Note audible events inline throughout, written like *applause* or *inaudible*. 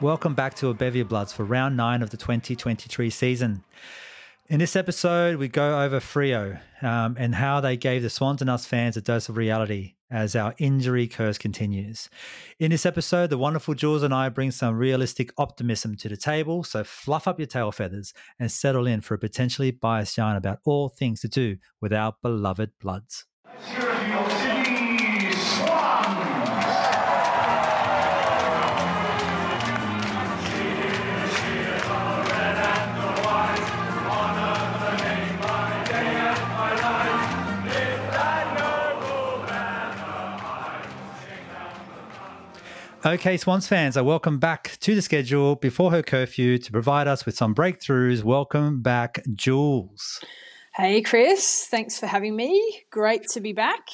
Welcome back to A Bevy of Bloods for round nine of the 2023 season. In this episode, we go over Freo um, and how they gave the Swans and us fans a dose of reality as our injury curse continues. In this episode, the wonderful Jules and I bring some realistic optimism to the table. So fluff up your tail feathers and settle in for a potentially biased yarn about all things to do with our beloved Bloods. Okay, Swans fans, I welcome back to the schedule before her curfew to provide us with some breakthroughs. Welcome back, Jules. Hey, Chris. Thanks for having me. Great to be back.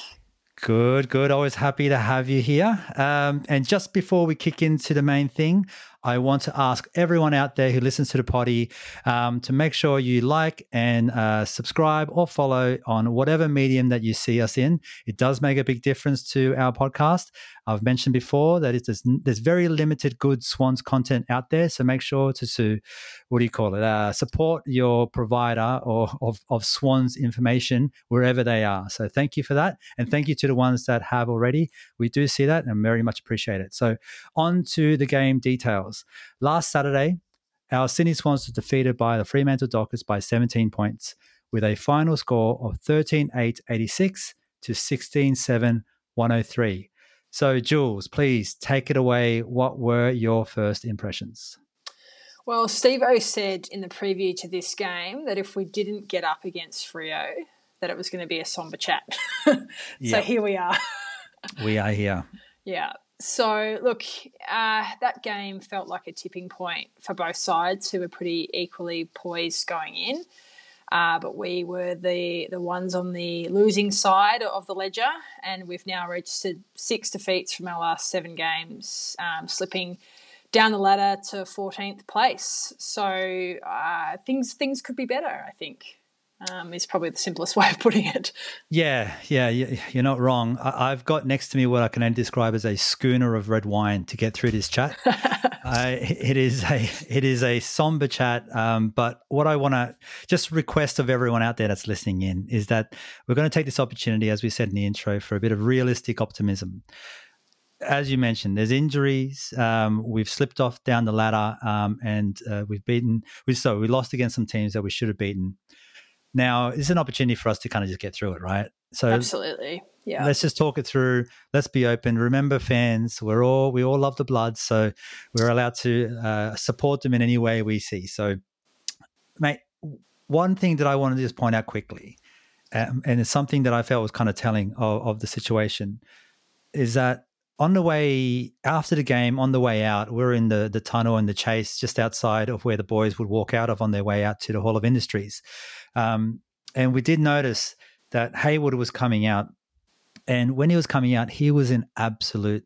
Good, good. Always happy to have you here. Um, and just before we kick into the main thing, I want to ask everyone out there who listens to the potty um, to make sure you like and uh, subscribe or follow on whatever medium that you see us in. It does make a big difference to our podcast. I've mentioned before that there's, there's very limited good Swans content out there. So make sure to, to what do you call it, uh, support your provider or of, of Swans information wherever they are. So thank you for that. And thank you to the ones that have already. We do see that and very much appreciate it. So on to the game details. Last Saturday, our Sydney Swans were defeated by the Fremantle Dockers by 17 points with a final score of 13 8 86 to 16 7 103. So, Jules, please take it away. What were your first impressions? Well, Steve O said in the preview to this game that if we didn't get up against Freo, that it was going to be a somber chat. *laughs* so yep. here we are. we are here. Yeah. So, look, uh, that game felt like a tipping point for both sides who were pretty equally poised going in. Uh, but we were the, the ones on the losing side of the ledger, and we've now registered six defeats from our last seven games, um, slipping down the ladder to 14th place. So uh, things things could be better, I think um, is probably the simplest *laughs* way of putting it. Yeah, yeah, you're not wrong. I've got next to me what I can only describe as a schooner of red wine to get through this chat. *laughs* uh, it is a it is a somber chat, um, but what I want to just request of everyone out there that's listening in is that we're going to take this opportunity, as we said in the intro, for a bit of realistic optimism as you mentioned, there's injuries. Um, we've slipped off down the ladder, um, and uh, we've beaten. We so we lost against some teams that we should have beaten. Now, it's an opportunity for us to kind of just get through it, right? So absolutely, yeah. Let's just talk it through. Let's be open. Remember, fans, we're all we all love the blood, so we're allowed to uh, support them in any way we see. So, mate, one thing that I wanted to just point out quickly, um, and it's something that I felt was kind of telling of, of the situation, is that on the way after the game, on the way out, we are in the the tunnel and the chase just outside of where the boys would walk out of on their way out to the Hall of Industries. Um, and we did notice that Hayward was coming out, and when he was coming out, he was in absolute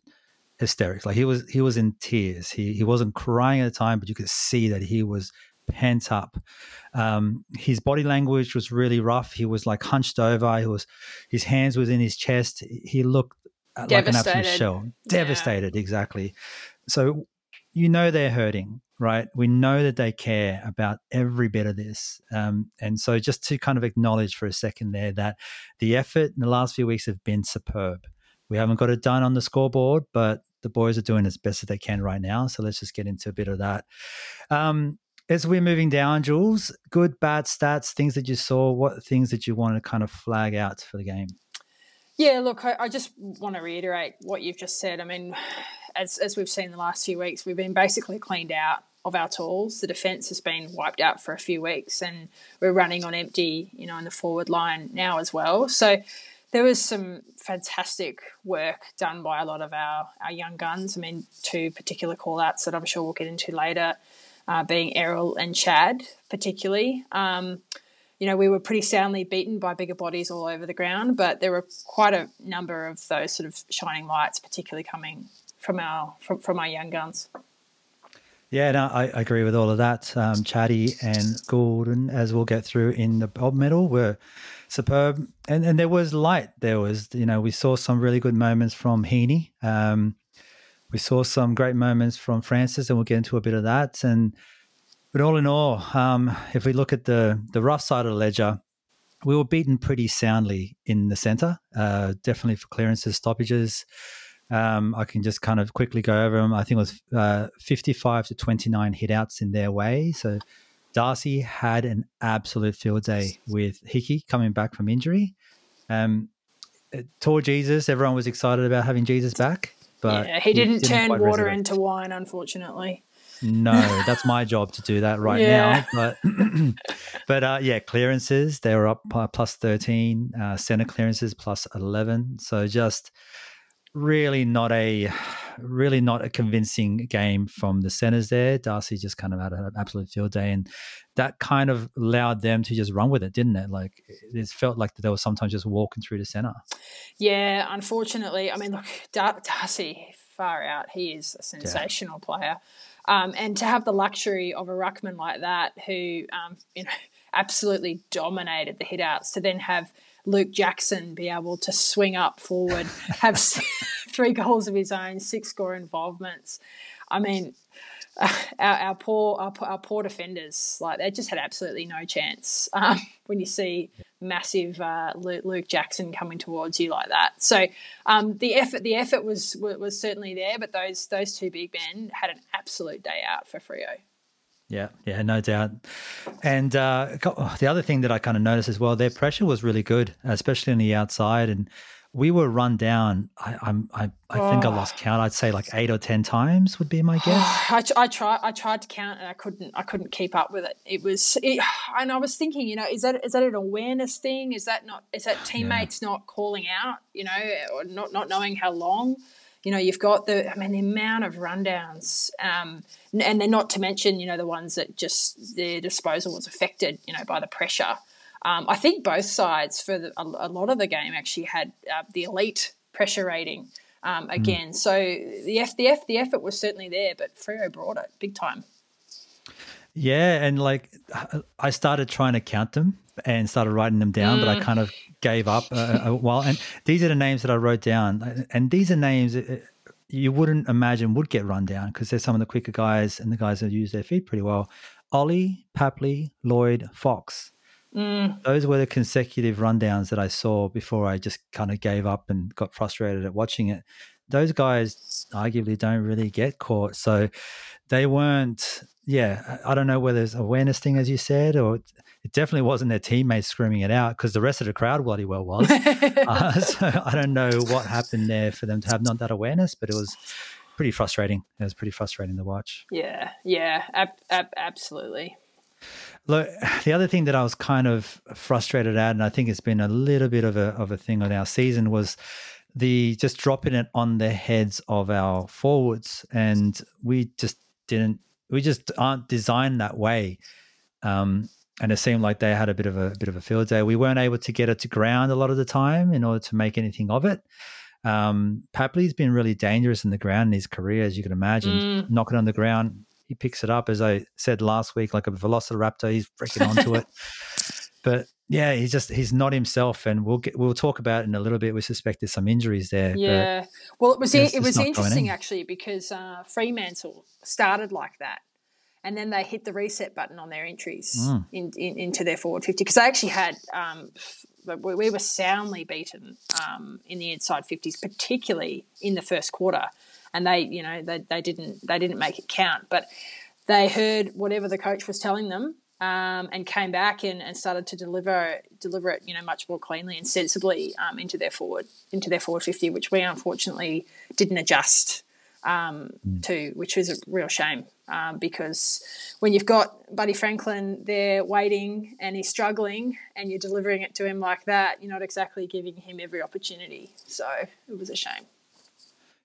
hysterics. Like he was he was in tears. He he wasn't crying at the time, but you could see that he was pent up. Um, his body language was really rough. He was like hunched over. He was his hands was in his chest. He looked like an absolute shell. Devastated, yeah. exactly. So you know they're hurting, right? We know that they care about every bit of this. Um, and so just to kind of acknowledge for a second there that the effort in the last few weeks have been superb. We haven't got it done on the scoreboard, but the boys are doing as best as they can right now. So let's just get into a bit of that. Um, as we're moving down, Jules, good, bad stats, things that you saw, what things that you want to kind of flag out for the game? Yeah, look, I, I, just want to reiterate what you've just said. I mean, as, as we've seen the last few weeks, we've been basically cleaned out of our tools. The defence has been wiped out for a few weeks, and we're running on empty, you know, in the forward line now as well. So there was some fantastic work done by a lot of our, our young guns. I mean, two particular call outs that I'm sure we'll get into later, uh, being Errol and Chad, particularly. Um, you know, we were pretty soundly beaten by bigger bodies all over the ground, but there were quite a number of those sort of shining lights, particularly coming from our from, from our young guns. Yeah, no, I, agree with all of that. Um, Chatty and Gulden, as we'll get through in the bob medal, were superb, and and there was light. There was, you know, we saw some really good moments from Heeney. Um, we saw some great moments from Francis, and we'll get into a bit of that. And but all in all, um, if we look at the the rough side of the ledger, we were beaten pretty soundly in the centre, uh, definitely for clearances, stoppages. Um, I can just kind of quickly go over them. I think it was uh, 55 to 29 hitouts in their way. So Darcy had an absolute field day with Hickey coming back from injury. Um, Tour Jesus, everyone was excited about having Jesus back, but yeah, he didn't, didn't turn water into wine, unfortunately. No, that's my job to do that right yeah. now. But *clears throat* but uh, yeah, clearances they were up plus thirteen, uh, center clearances plus eleven. So just really not a really not a convincing game from the centers there. Darcy just kind of had an absolute field day, and that kind of allowed them to just run with it, didn't it? Like it felt like they were sometimes just walking through the center. Yeah, unfortunately, I mean, look, Dar- Darcy far out. He is a sensational yeah. player. Um, and to have the luxury of a ruckman like that, who um, you know absolutely dominated the hitouts, to then have Luke Jackson be able to swing up forward, have *laughs* *laughs* three goals of his own, six score involvements. I mean, uh, our, our, poor our, our, poor defenders, like they just had absolutely no chance um, when you see massive uh, Luke, Luke, Jackson coming towards you like that. So um, the effort the effort was was certainly there, but those those two big men had an absolute day out for Freo. Yeah, yeah, no doubt. And uh, the other thing that I kind of noticed as well, their pressure was really good, especially on the outside. And we were run down. I, I'm, I, I oh. think I lost count. I'd say like eight or ten times would be my *sighs* guess. I, I tried, I tried to count, and I couldn't, I couldn't keep up with it. It was, it, and I was thinking, you know, is that is that an awareness thing? Is that not? Is that teammates yeah. not calling out? You know, or not not knowing how long? You know, you've got the, I mean, the amount of rundowns, um, and then not to mention, you know, the ones that just their disposal was affected, you know, by the pressure. Um, I think both sides for the, a, a, lot of the game actually had uh, the elite pressure rating um, hmm. again. Mm. So the F, the F, the effort was certainly there, but Freo brought it big time. Yeah, and like I started trying to count them and started writing them down, mm. but I mm. kind of gave up a, a, while. And these are the names that I wrote down, and these are names you wouldn't imagine would get run down because they're some of the quicker guys and the guys that use their feet pretty well. Ollie, Papley, Lloyd, Fox. Mm. Those were the consecutive rundowns that I saw before I just kind of gave up and got frustrated at watching it. Those guys arguably don't really get caught. So they weren't, yeah, I don't know whether it's awareness thing, as you said, or it definitely wasn't their teammates screaming it out because the rest of the crowd bloody well was. *laughs* uh, *laughs* so I don't know what happened there for them to have not that awareness, but it was pretty frustrating. It was pretty frustrating to watch. Yeah, yeah, ab- ab- absolutely. Look, the other thing that I was kind of frustrated at, and I think it's been a little bit of a of a thing on our season, was the just dropping it on the heads of our forwards, and we just didn't, we just aren't designed that way. Um, and it seemed like they had a bit of a, bit of a field day. We weren't able to get it to ground a lot of the time in order to make anything of it. Um, Papley's been really dangerous in the ground in his career, as you can imagine. Mm. Knocking on the ground, he picks it up, as I said last week, like a velociraptor. He's freaking onto it. *laughs* But yeah, he's just he's not himself, and we'll get, we'll talk about it in a little bit. We suspect there's some injuries there. Yeah, well, it was it was interesting actually because uh, Fremantle started like that and then they hit the reset button on their entries mm. in, in, into their forward 50 because they actually had um, we were soundly beaten um, in the inside 50s particularly in the first quarter and they you know they, they didn't they didn't make it count but they heard whatever the coach was telling them um, and came back and, and, started to deliver deliver it you know much more cleanly and sensibly um, into their forward into their forward 50 which we unfortunately didn't adjust um, mm. to which was a real shame um, because when you've got Buddy Franklin there waiting and he's struggling and you're delivering it to him like that, you're not exactly giving him every opportunity. So it was a shame.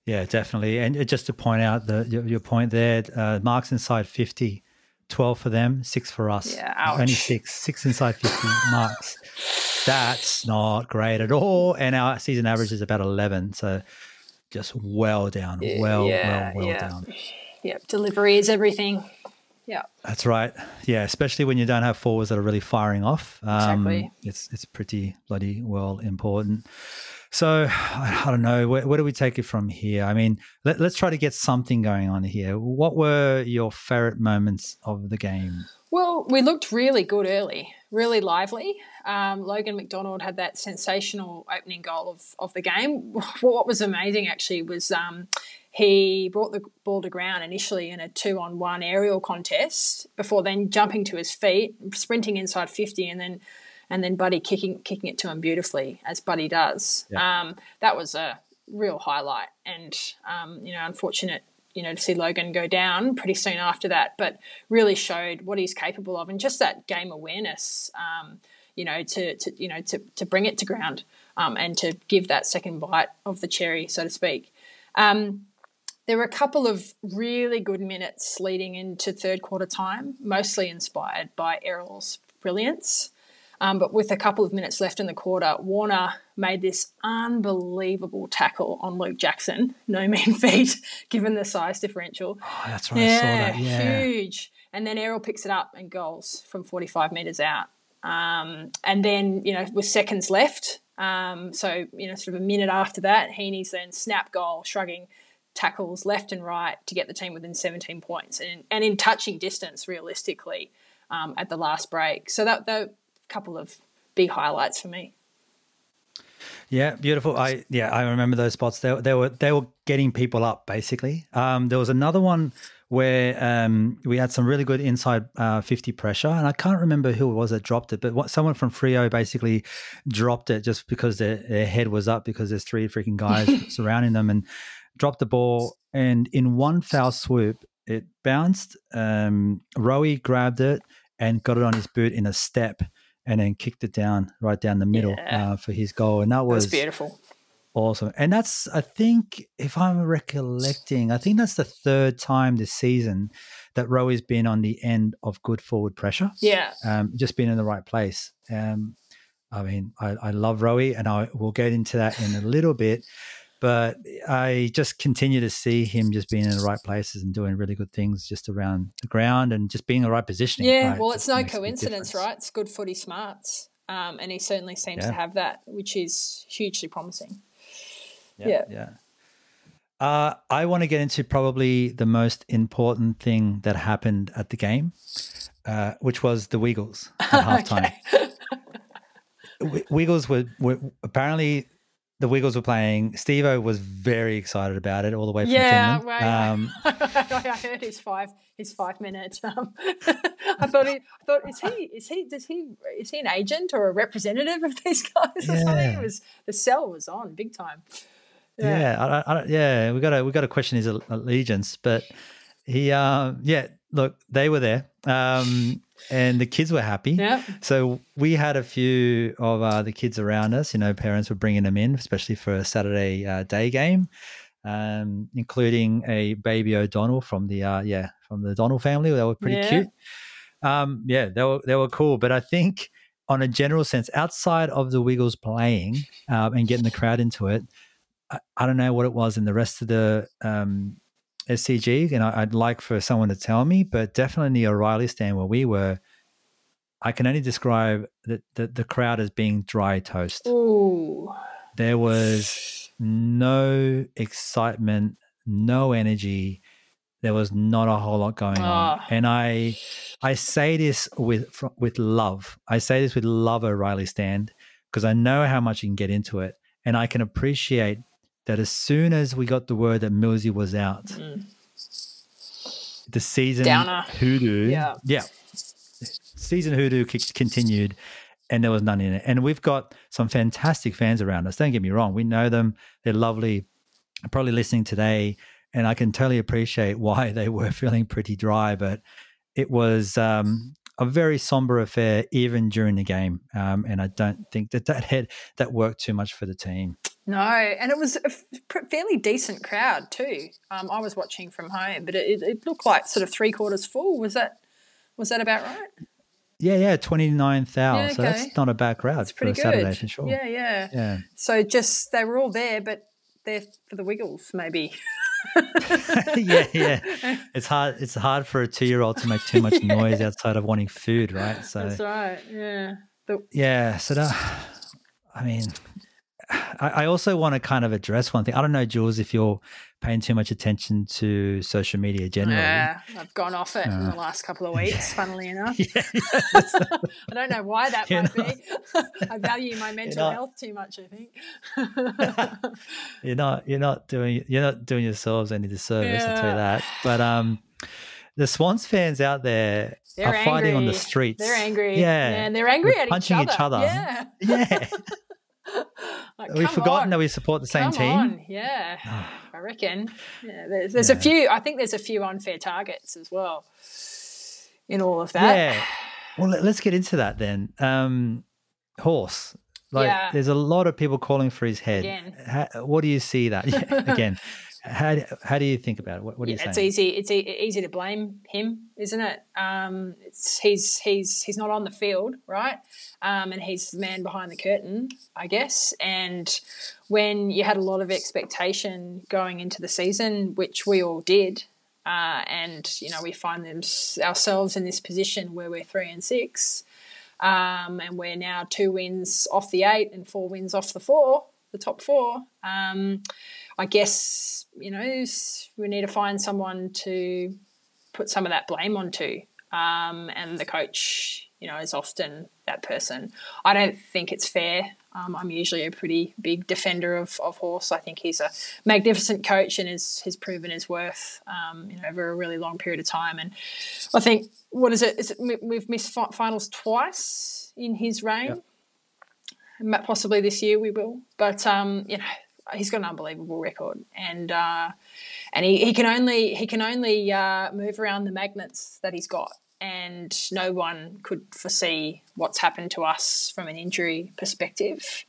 Yeah, definitely. And just to point out the your, your point there, uh, marks inside 50, 12 for them, six for us. Yeah, ouch. Only six, six inside 50 marks. That's not great at all. And our season average is about 11. So just well down, well, yeah, well, well yeah. down. Yep, delivery is everything. Yeah, that's right. Yeah, especially when you don't have forwards that are really firing off. Um, exactly. It's it's pretty bloody well important. So I don't know. Where, where, do we take it from here? I mean, let, us try to get something going on here. What were your favorite moments of the game? Well, we looked really good early, really lively. Um, Logan McDonald had that sensational opening goal of, of the game. *laughs* What was amazing actually was um, he brought the ball to ground initially in a two on one aerial contest before then jumping to his feet, sprinting inside 50, and then and then Buddy kicking kicking it to him beautifully as Buddy does. Yeah. Um, that was a real highlight, and um, you know, unfortunate you know to see Logan go down pretty soon after that, but really showed what he's capable of, and just that game awareness. Um, you know, to, to you know to to bring it to ground um, and to give that second bite of the cherry, so to speak. Um, there were a couple of really good minutes leading into third quarter time, mostly inspired by Errol's brilliance. Um, but with a couple of minutes left in the quarter, Warner made this unbelievable tackle on Luke Jackson. No *laughs* mean feat, given the size differential. Oh, that's right. Yeah, yeah, huge. And then Errol picks it up and goals from 45 metres out. Um, and then, you know, with seconds left, um, so, you know, sort of a minute after that, Heeney's then snap goal, shrugging tackles left and right to get the team within 17 points and, and in touching distance, realistically, um, at the last break. So that, that couple of big highlights for me. Yeah, beautiful. I yeah, I remember those spots. They, they were they were getting people up basically. Um, there was another one where um, we had some really good inside uh, 50 pressure, and I can't remember who it was that dropped it, but what, someone from Freo basically dropped it just because their, their head was up because there's three freaking guys *laughs* surrounding them and dropped the ball, and in one foul swoop, it bounced. Um, Rowie grabbed it and got it on his boot in a step and then kicked it down right down the middle yeah. uh, for his goal, and that was, that was beautiful. Awesome, and that's I think if I'm recollecting, I think that's the third time this season that Rowie's been on the end of good forward pressure. Yeah, um, just been in the right place. Um, I mean, I, I love Rowie, and I will get into that in a little bit but I just continue to see him just being in the right places and doing really good things just around the ground and just being in the right positioning. Yeah, right? well, it's no coincidence, right? It's good footy smarts. Um, and he certainly seems yeah. to have that, which is hugely promising. Yeah. Yeah. yeah. Uh, I want to get into probably the most important thing that happened at the game, uh, which was the Wiggles at *laughs* halftime. *laughs* Wiggles were, were apparently the Wiggles were playing. Stevo was very excited about it all the way from yeah, Finland. Right. Um, *laughs* I heard his five his five minutes. Um, *laughs* I thought he I thought is he is he does he is he an agent or a representative of these guys *laughs* or yeah. something? It was the cell was on big time. Yeah, yeah, I, I, yeah. We got to we got to question his allegiance, but he, uh, yeah. Look, they were there. Um, and the kids were happy. Yeah. So we had a few of uh, the kids around us. You know, parents were bringing them in, especially for a Saturday uh, day game, um, including a baby O'Donnell from the uh, yeah from the Donnell family. They were pretty yeah. cute. Um, yeah, they were they were cool. But I think on a general sense, outside of the Wiggles playing um, and getting the crowd into it, I, I, don't know what it was in the rest of the um, SCG, and I, would like for someone to tell me, but definitely in the O'Reilly stand where we were, I can only describe the, the, the crowd as being dry toast. Ooh. There was no excitement, no energy. There was not a whole lot going oh. on, ah. and I, I say this with with love. I say this with love, O'Reilly stand, because I know how much you can get into it, and I can appreciate that as soon as we got the word that Millsy was out, mm. the season Downer. hoodoo, yeah, yeah, season hoodoo continued, and there was none in it. And we've got some fantastic fans around us. Don't get me wrong, we know them; they're lovely. Probably listening today, and I can totally appreciate *laughs* why they were feeling pretty dry, but it was um, a very somber affair even during the game, um, and I don't think that that had that worked too much for the team. No, and it was a fairly decent crowd too. Um, I was watching from home, but it, it, looked like sort of three quarters full. Was that was that about right? Yeah, yeah, twenty nine thousand. Yeah, okay. So that's not a bad crowd it's pretty for good. Saturday for sure. Yeah, yeah, yeah. So just they were all there, but they're for the Wiggles, maybe. *laughs* *laughs* yeah, yeah. It's hard. It's hard for a two year old to make too much *laughs* yeah. noise outside of wanting food, right? So that's right. Yeah. The- yeah. So that, I mean, I, also want to kind of address one thing. I don't know, Jules, if you're paying too much attention to social media generally. Yeah, I've gone off it uh, in the last couple of weeks, yeah. funnily enough. *laughs* Yeah, yeah, *laughs* I don't know why that might not, be. *laughs* I value my mental not, health too much, I think. you're not you're not doing you're not doing yourselves any disservice, I'll tell you that. But um the Swans fans out there they're are angry. fighting on the streets. They're angry. Yeah. And they're angry at punching each other. Each other. Yeah. Yeah. *laughs* like, Have we forgotten on. that we support the same come team? On. *sighs* Yeah, I reckon. Yeah, there's, there's yeah. a few. I think there's a few unfair targets as well in all of that. Yeah. Well, let's get into that then. Um, horse. Like, yeah. there's a lot of people calling for his head. Again. How, what do you see that *laughs* yeah, again? *laughs* How, how do you think about it? What, what do you yeah, It's easy. It's e- easy to blame him, isn't it? Um, it's, he's he's he's not on the field, right? Um, and he's the man behind the curtain, I guess. And when you had a lot of expectation going into the season, which we all did, uh, and you know we find them, ourselves in this position where we're three and six, um, and we're now two wins off the eight and four wins off the four, the top four. Um, I guess you know we need to find someone to put some of that blame onto, um, and the coach, you know, is often that person. I don't think it's fair. Um, I'm usually a pretty big defender of, of Horse. I think he's a magnificent coach and has has proven his worth, um, you know, over a really long period of time. And I think what is it? Is it we've missed finals twice in his reign. Yep. Possibly this year we will, but um, you know he's got an unbelievable record, and uh, and he, he can only he can only uh, move around the magnets that he's got, and no one could foresee what's happened to us from an injury perspective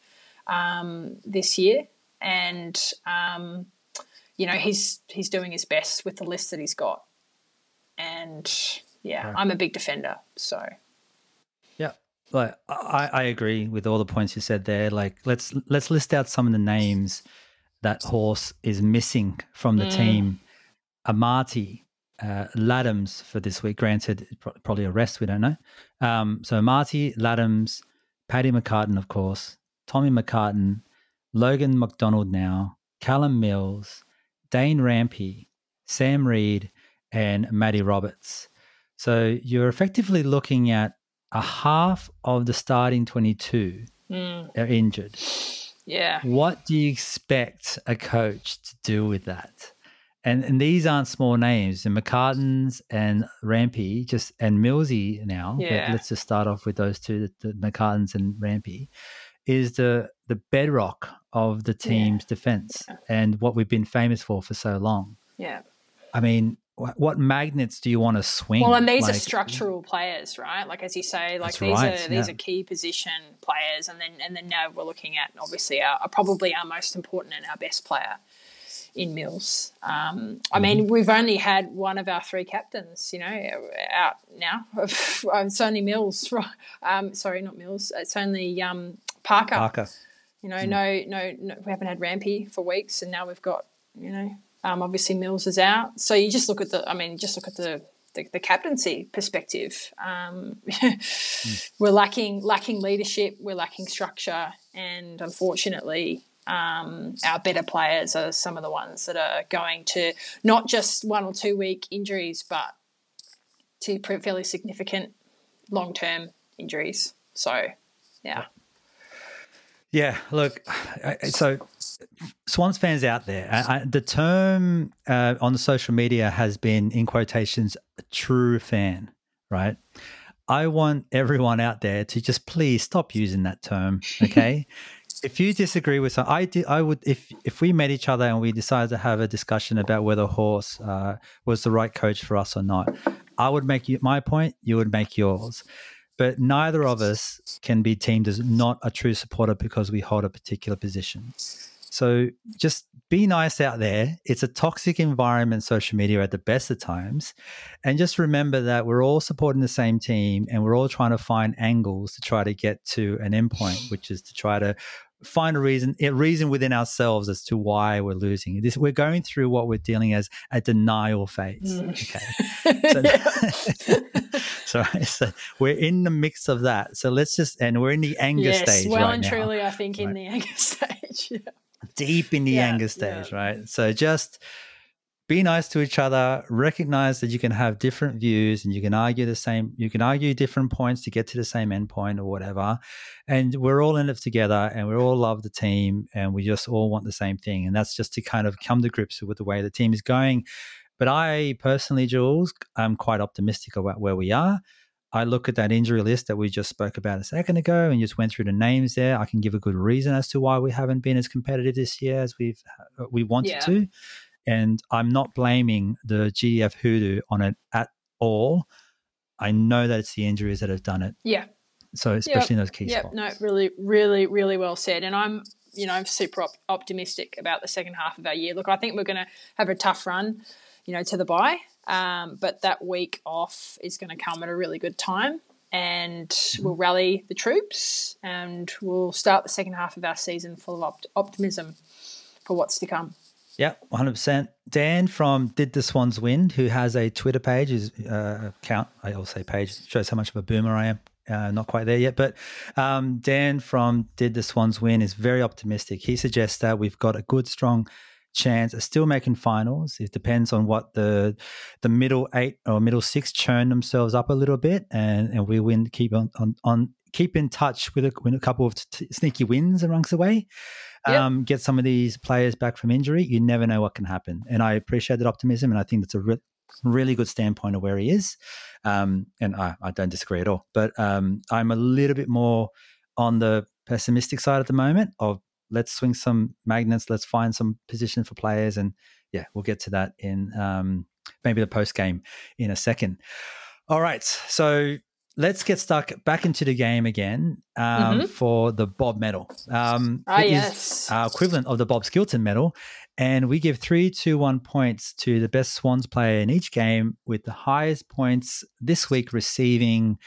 um, this year, and um, you know he's he's doing his best with the list that he's got, and yeah, right. I'm a big defender, so like I, I agree with all the points you said there. Like let's let's list out some of the names that horse is missing from the mm. team. Amartey, uh, Ladhams for this week. Granted, probably a rest. We don't know. Um, so Amartey, Ladhams, Paddy McCartin, of course, Tommy McCartin, Logan McDonald now, Callum Mills, Dane Rampe, Sam Reid, and Matty Roberts. So you're effectively looking at a half of the starting 22 mm. are injured. Yeah. What do you expect a coach to do with that? And, and these aren't small names. And McCartins and Rampe just and Millsy now. Yeah. let's just start off with those two, the, the McCartins and Rampe, is the the bedrock of the team's yeah. defense yeah. and what we've been famous for for so long. Yeah. I mean, what magnets do you want to swing? Well, and these like, are structural players, right? Like as you say, like these right, are these yeah. are key position players, and then and then now we're looking at obviously our, probably our most important and our best player in Mills. Um, I mean, mm-hmm. we've only had one of our three captains, you know, out now. *laughs* it's only Mills. *laughs* Um, sorry, not Mills. It's only um, Parker. Parker. You know, mm. no, no, no, we haven't had Rampe for weeks, and now we've got you know um, obviously, Mills is out, so you just look at the. I mean, just look at the the, the captaincy perspective. Um, mm. *laughs* We're lacking lacking leadership. We're lacking structure, and unfortunately, um, our better players are some of the ones that are going to not just one or two week injuries, but to fairly significant long term injuries. So, yeah. Yeah, look, so Swans fans out there, I, the term uh, on the social media has been, in quotations, true fan, right? I want everyone out there to just please stop using that term, okay? *laughs* if you disagree with some, I did, I would if if we met each other and we decided to have a discussion about whether Horse uh, was the right coach for us or not, I would make you, my point, you would make yours but neither of us can be deemed as not a true supporter because we hold a particular position. So just be nice out there. It's a toxic environment, social media at the best of times. And just remember that we're all supporting the same team and we're all trying to find angles to try to get to an endpoint, *sighs* which is to try to find a reason, a reason within ourselves as to why we're losing. This we're going through what we're dealing as a denial phase. Mm. Okay, *laughs* so, *laughs* *laughs* so, we're in the mix of that. So let's just, and we're in the anger yes, stage well right and now. truly, I think in the anger stage. Yeah. Deep in the Yeah, anger yeah. stage, right? So just be nice to each other, recognize that you can have different views and you can argue the same, you can argue different points to get to the same endpoint or whatever. And we're all in it together and we all love the team and we just all want the same thing. And that's just to kind of come to grips with the way the team is going. But I personally, Jules, I'm quite optimistic about where we are. I look at that injury list that we just spoke about a second ago and just went through the names there. I can give a good reason as to why we haven't been as competitive this year as we've uh, we wanted Yeah. to. And I'm not blaming the GF hoodoo on it at all. I know that it's the injuries that have done it. Yeah. So especially in those key Yep. spots. No, really, really, really well said. And I'm, you know, I'm super op- optimistic about the second half of our year. Look, I think we're going to have a tough run, you know, to the bye. Um, but that week off is going to come at a really good time. And we'll rally the troops and we'll start the second half of our season full of opt- optimism for what's to come. Yeah, 100%. Dan from Did the Swans Win, who has a Twitter page, his uh, account, I will say page, shows how much of a boomer I am. Uh, not quite there yet, but um, Dan from Did the Swans Win is very optimistic. He suggests that we've got a good, strong chance of still making finals. It depends on what the the middle eight or middle six churn themselves up a little bit, and, and we win. Keep on, on on keep in touch with a, with a couple of t- sneaky wins amongst the way Yep. um, get some of these players back from injury, you never know what can happen. And I appreciate that optimism, and I think that's a re- really good standpoint of where he is. Um, and I, I don't disagree at all. But um, I'm a little bit more on the pessimistic side at the moment. Of let's swing some magnets, let's find some position for players, and yeah, we'll get to that in um, maybe the post game in a second. All right, so let's get stuck back into the game again um, Mhm. for the Bob medal. Um, Ah, it is yes. our equivalent of the Bob Skilton medal. And we give three, two, one points to the best Swans player in each game, with the highest points this week receiving.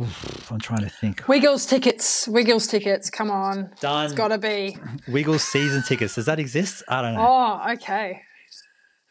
Oof, I'm trying to think. Wiggles tickets. Wiggles tickets. Come on. Done. It's got to be. Wiggles season tickets. Does that exist? I don't know. Oh, okay.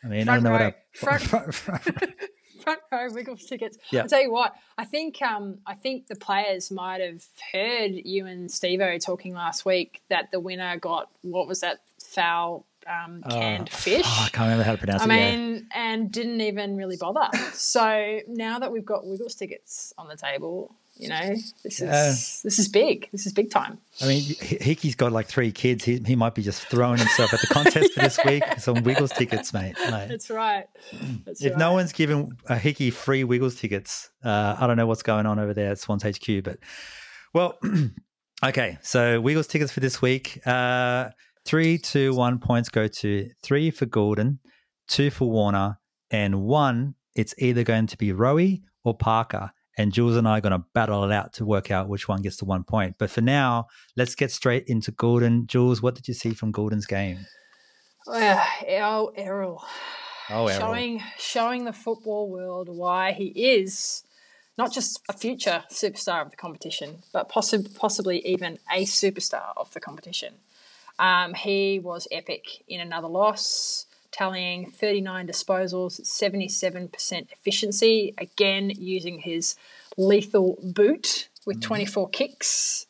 I mean, I don't know front what row. a Front- *laughs* *laughs* front row Wiggles tickets. Yeah. I'll tell you what, I think um, I think the players might have heard you and Stevo talking last week that the winner got what was that foul um, canned Oh, fish. oh, I can't remember how to pronounce I it. I mean, and didn't even really bother. so now that we've got Wiggles tickets on the table, you know, this Yeah. is this is big. This is big time. I mean, Hickey's got like three kids. He, he might be just throwing himself at the contest for this week. Some Wiggles tickets, mate. Like, That's right. That's if right. no one's given a Hickey free Wiggles tickets, uh, I don't know what's going on over there at Swans HQ. But well, *clears throat* okay. So Wiggles tickets for this week. Uh, three, two, one points go to three for Gulden, two for Warner, and one. It's either going to be Rowie or Parker. And Jules and I are going to battle it out to work out which one gets the one point. But for now, let's get straight into Gulden. Jules, what did you see from Gulden's game? Oh, oh, Errol. Oh, Errol. showing showing the football world why he is not just a future superstar of the competition, but possi- possibly even a superstar of the competition. Um, he was epic in another loss, tallying 39 disposals, 77% efficiency, again using his lethal boot with 24 kicks,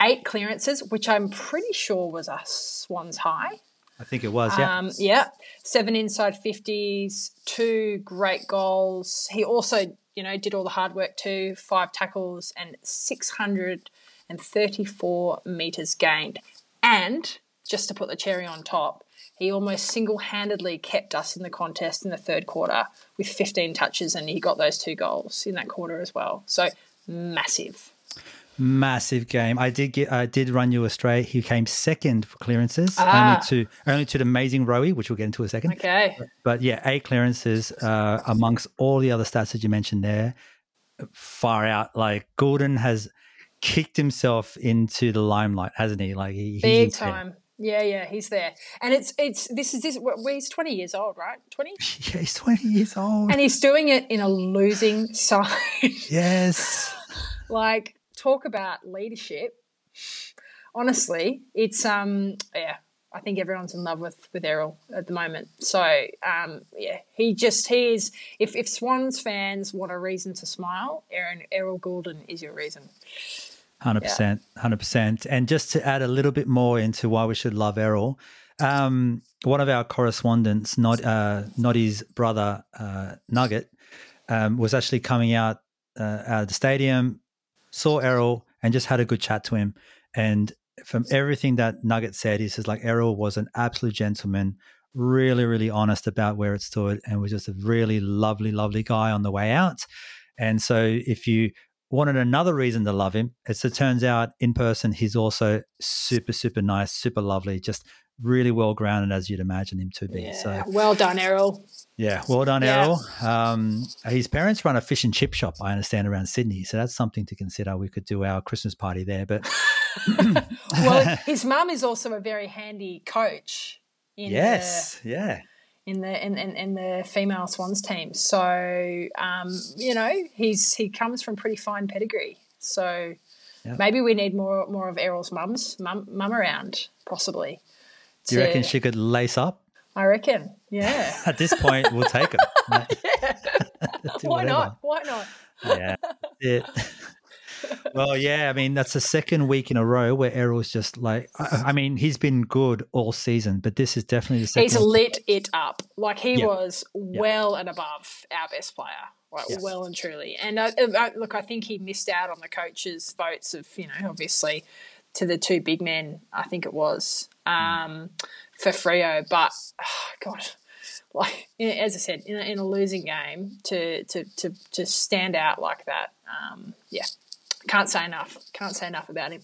eight clearances, which I'm pretty sure was a Swans high. I think it was, yeah. Um, yeah, seven inside fifties, two great goals. He also, you know, did all the hard work too. Five tackles and six hundred and thirty-four meters gained. And just to put the cherry on top, he almost single-handedly kept us in the contest in the third quarter with fifteen touches, and he got those two goals in that quarter as well. So massive. Massive game. I did get. I did run you astray. He came second for clearances, Ah. only to only to the amazing Rowie, which we'll get into in a second. Okay. But yeah, eight clearances uh, amongst all the other stats that you mentioned there. Far out. Like Gulden has kicked himself into the limelight, hasn't he? Like he, he's Big time. Yeah, yeah, he's there, and it's it's this is this. well, He's twenty years old, right? Twenty. *laughs* Yeah, he's twenty years old. and he's doing it in a losing *laughs* side. yes. *laughs* like, talk about leadership. honestly, it's um yeah. I think everyone's in love with with Errol at the moment. So um, yeah, he just he is. If if Swans fans want a reason to smile, Aaron Errol Gulden is your reason. Hundred percent, hundred percent. And just to add a little bit more into why we should love Errol, um, one of our correspondents, not uh, Noddy's brother uh, Nugget, um, was actually coming out uh, out of the stadium, saw Errol, and just had a good chat to him. And from everything that Nugget said, he says like Errol was an absolute gentleman, really, really honest about where it stood, and was just a really lovely, lovely guy on the way out. And so, if you wanted another reason to love him, as it turns out in person, he's also super, super nice, super lovely, just really well grounded as you'd imagine him to be. Yeah. So well done, Errol. yeah, well done, Yeah. Errol. Um, his parents run a fish and chip shop, I understand, around Sydney. So that's something to consider. We could do our Christmas party there. But *laughs* well, *laughs* his mum is also a very handy coach. In yes, yeah. In the in, in, in the female Swans team, so um, you know he's he comes from pretty fine pedigree. So Yeah. maybe we need more more of Errol's mums mum, mum around, possibly. Do you reckon she could lace up? I reckon. Yeah. *laughs* At this point, we'll take him. *laughs* *laughs* Do Why whatever. not? Why not? Yeah. It. Well, yeah. I mean, that's the second week in a row where Errol's just like. I, I mean, he's been good all season, but this is definitely the second. He's lit it up. Like he was well and above our best player. Like Yeah. well and truly. And uh, uh, look, I think he missed out on the coaches' votes of you know obviously to the two big men. I think it was um, for Freo, but oh, God. Like as I said, in a, in a losing game, to, to to to stand out like that, um, yeah, can't say enough. Can't say enough about him.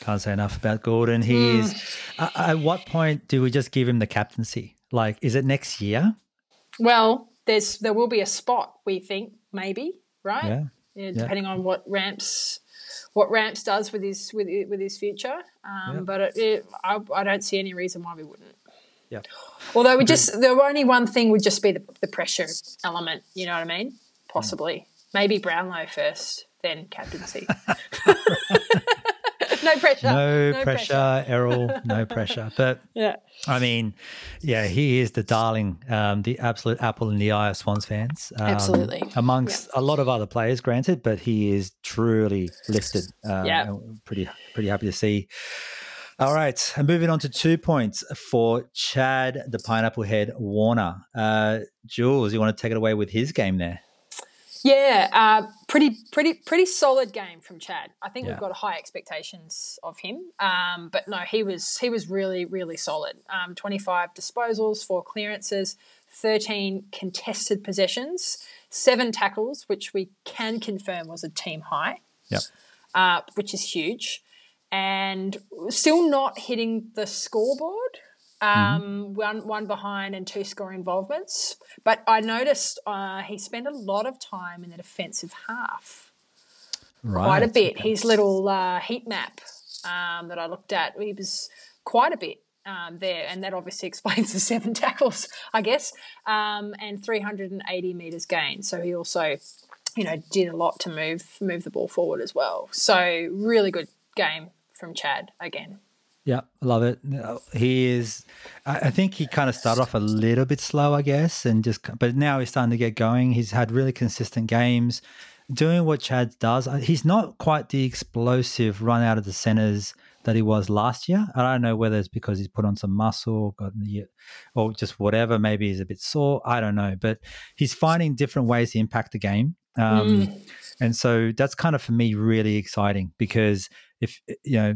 Can't say enough about Gulden. He Mm. is. At, at what point do we just give him the captaincy? Like, is it next year? Well, there's there will be a spot we think maybe right, Yeah. Yeah, depending on what ramps what ramps does with his with with his future. Um, Yeah. But it, it, I, I don't see any reason why we wouldn't. Yeah. Although we just the only one thing would just be the, the pressure element. You know what I mean? Possibly maybe Brownlow first, then captaincy. *laughs* no pressure. No, pressure, Errol. No pressure. But Yeah. I mean, yeah, he is the darling, um, the absolute apple in the eye of Swans fans. Um, Absolutely. Amongst a lot of other players, granted, but he is truly lifted. Uh, Yeah. Pretty, pretty happy to see. All right, and moving on to two points for Chad, the Pineapple Head Warner. Uh, Jules, you want to take it away with his game there? Yeah, uh, pretty, pretty, pretty solid game from Chad. I think Yeah. we've got high expectations of him. Um, but no, he was he was really, really solid. Um, Twenty five disposals, four clearances, thirteen contested possessions, seven tackles, which we can confirm was a team high, Yep. uh, which is huge, and still not hitting the scoreboard. Um, one one behind and two score involvements. But I noticed uh, he spent a lot of time in the defensive half, Right. quite a bit. okay. His little uh, heat map um, that I looked at, he was quite a bit um, there, and that obviously *laughs* explains the seven tackles, I guess, um, and 380 meters gained. So he also, you know, did a lot to move move the ball forward as well. So really good game from Chad again. Yeah, I love it. He is. I think he kind of started off a little bit slow, I guess, and just. But now he's starting to get going. He's had really consistent games, doing what Chad does. Uh, He's not quite the explosive run out of the centers that he was last year. I don't know whether it's because he's put on some muscle, got the, or just whatever. Maybe he's a bit sore. I don't know, but he's finding different ways to impact the game. Um, And so that's kind of for me really exciting because if you know uh,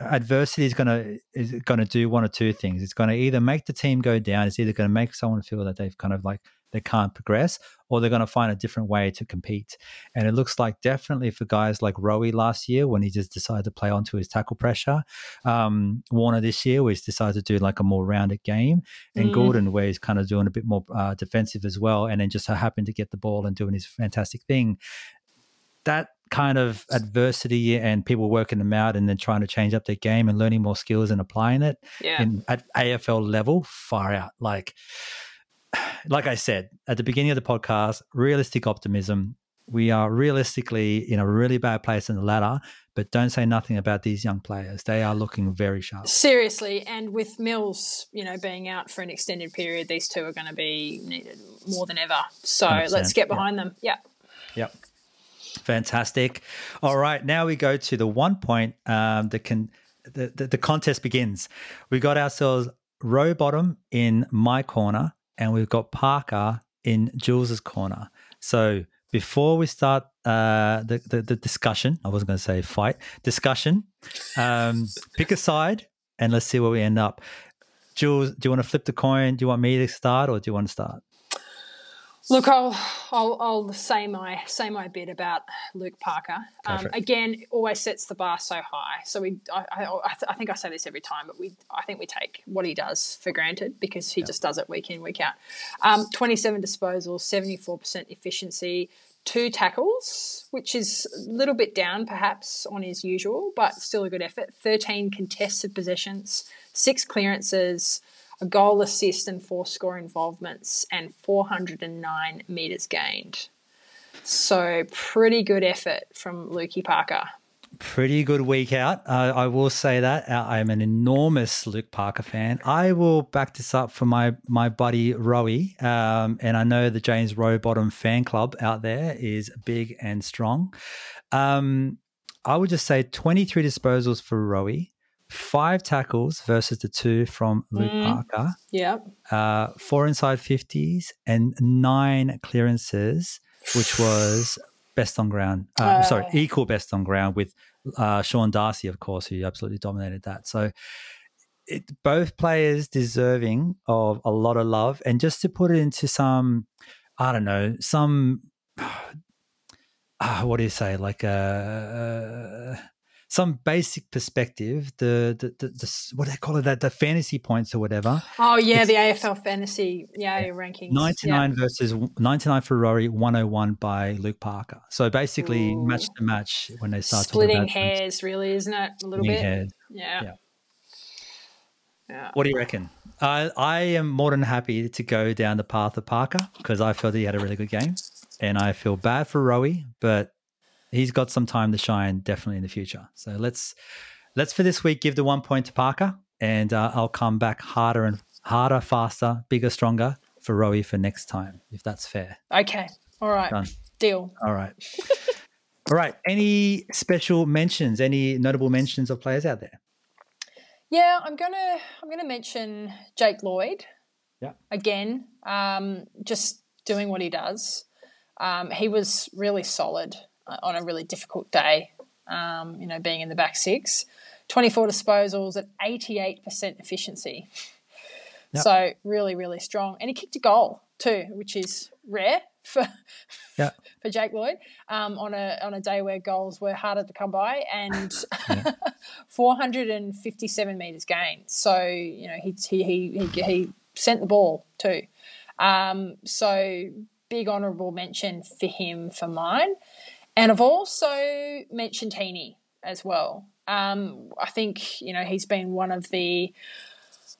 adversity is going to is going to do one or two things. It's going to either make the team go down. It's either going to make someone feel that they've kind of like they can't progress, or they're going to find a different way to compete. And it looks like definitely for guys like Rowie last year when he just decided to play onto his tackle pressure, um, Warner this year where he's decided to do like a more rounded game, and Mm. Gulden where he's kind of doing a bit more uh, defensive as well, and then just so happened to get the ball and doing his fantastic thing. That kind of adversity and people working them out and then trying to change up their game and learning more skills and applying it Yeah. in, at AFL level, far out. Like, *sighs* like I said at the beginning of the podcast, realistic optimism. We are realistically in a really bad place in the ladder, but don't say nothing about these young players. They are looking very sharp. Seriously, and with Mills, you know, being out for an extended period, these two are going to be needed more than ever. So let us get behind yeah. them. Yeah. Yep. Fantastic. All right, now we go to the one point um, that can the, the, the contest begins. We got ourselves Rowbottom in my corner, and we've got Parker in Jules's corner. So before we start uh, the, the, the discussion, I wasn't going to say fight discussion. Um, pick a side, and let's see where we end up. Jules, do you want to flip the coin? Do you want me to start, or do you want to start? Look, I'll, I'll, I'll say my say my bit about Luke Parker. Um, again, always sets the bar so high. So we, I, I, I, think I say this every time, but we, I think we take what he does for granted because he yep. just does it week in week out. Um, Twenty seven disposals, seventy four percent efficiency, two tackles, which is a little bit down perhaps on his usual, but still a good effort. Thirteen contested possessions, six clearances a goal, assist, and four score involvements, and 409 metres gained. So, pretty good effort from Lukey Parker. Pretty good week out. Uh, I will say that. Uh, I'm an enormous Luke Parker fan. I will back this up for my my buddy Rowie. Um, and I know the James Rowbottom fan club out there is big and strong. Um, I would just say 23 disposals for Rowie five tackles versus the two from Luke mm, Parker. Yeah. Uh, four inside 50s and nine clearances, which was best on ground. Uh, uh, sorry, equal best on ground with uh, Sean Darcy, of course, who absolutely dominated that. So it, both players deserving of a lot of love. And just to put it into some, I don't know, some. *sighs* Uh, what do you say? Like a, uh, some basic perspective, the the, the, the what do they call it, that the fantasy points or whatever. Oh yeah, the AFL fantasy yeah, rankings. Ninety nine yeah. versus ninety nine for Rory, one hundred oh one by Luke Parker. So basically, Ooh. match to match when they start splitting hairs, really, isn't it? A little bit. Hairs. Yeah. yeah. Yeah. What do you reckon? I I am more than happy to go down the path of Parker because I felt he had a really good game, and I feel bad for Rowie, but he's got some time to shine definitely in the future. So let's let's for this week give the one point to Parker, and uh, I'll come back harder and harder, faster, bigger, stronger for Rowie for next time, if that's fair. Okay. All right. Done. Deal. All right. All right. Any special mentions? Any notable mentions of players out there? Yeah, I'm gonna I'm gonna mention Jake Lloyd. Yeah. Again, um, just doing what he does. Um, he was really solid on a really difficult day, um, you know, being in the back six. 24 disposals at 88% efficiency. Yep. So really, really strong. And he kicked a goal too, which is rare for yep. *laughs* for Jake Lloyd um, on a on a day where goals were harder to come by, and *laughs* 457 meters gained. So you know he he he he, he sent the ball too. Um, so big honourable mention for him for mine. And I've also mentioned Heeney as well. Um, I think you know he's been one of the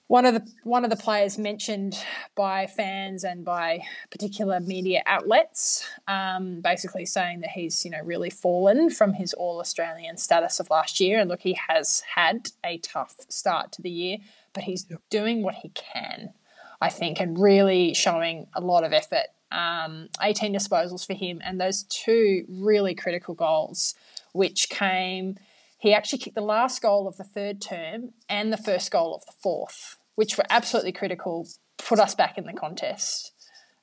one of the one of the players mentioned by fans and by particular media outlets, um, basically saying that he's you know really fallen from his All Australian status of last year. And look, he has had a tough start to the year, but he's yep. doing what he can, I think, and really showing a lot of effort um, 18 disposals for him, and those two really critical goals, which came. He actually kicked the last goal of the third term and the first goal of the fourth, which were absolutely critical, put us back in the contest.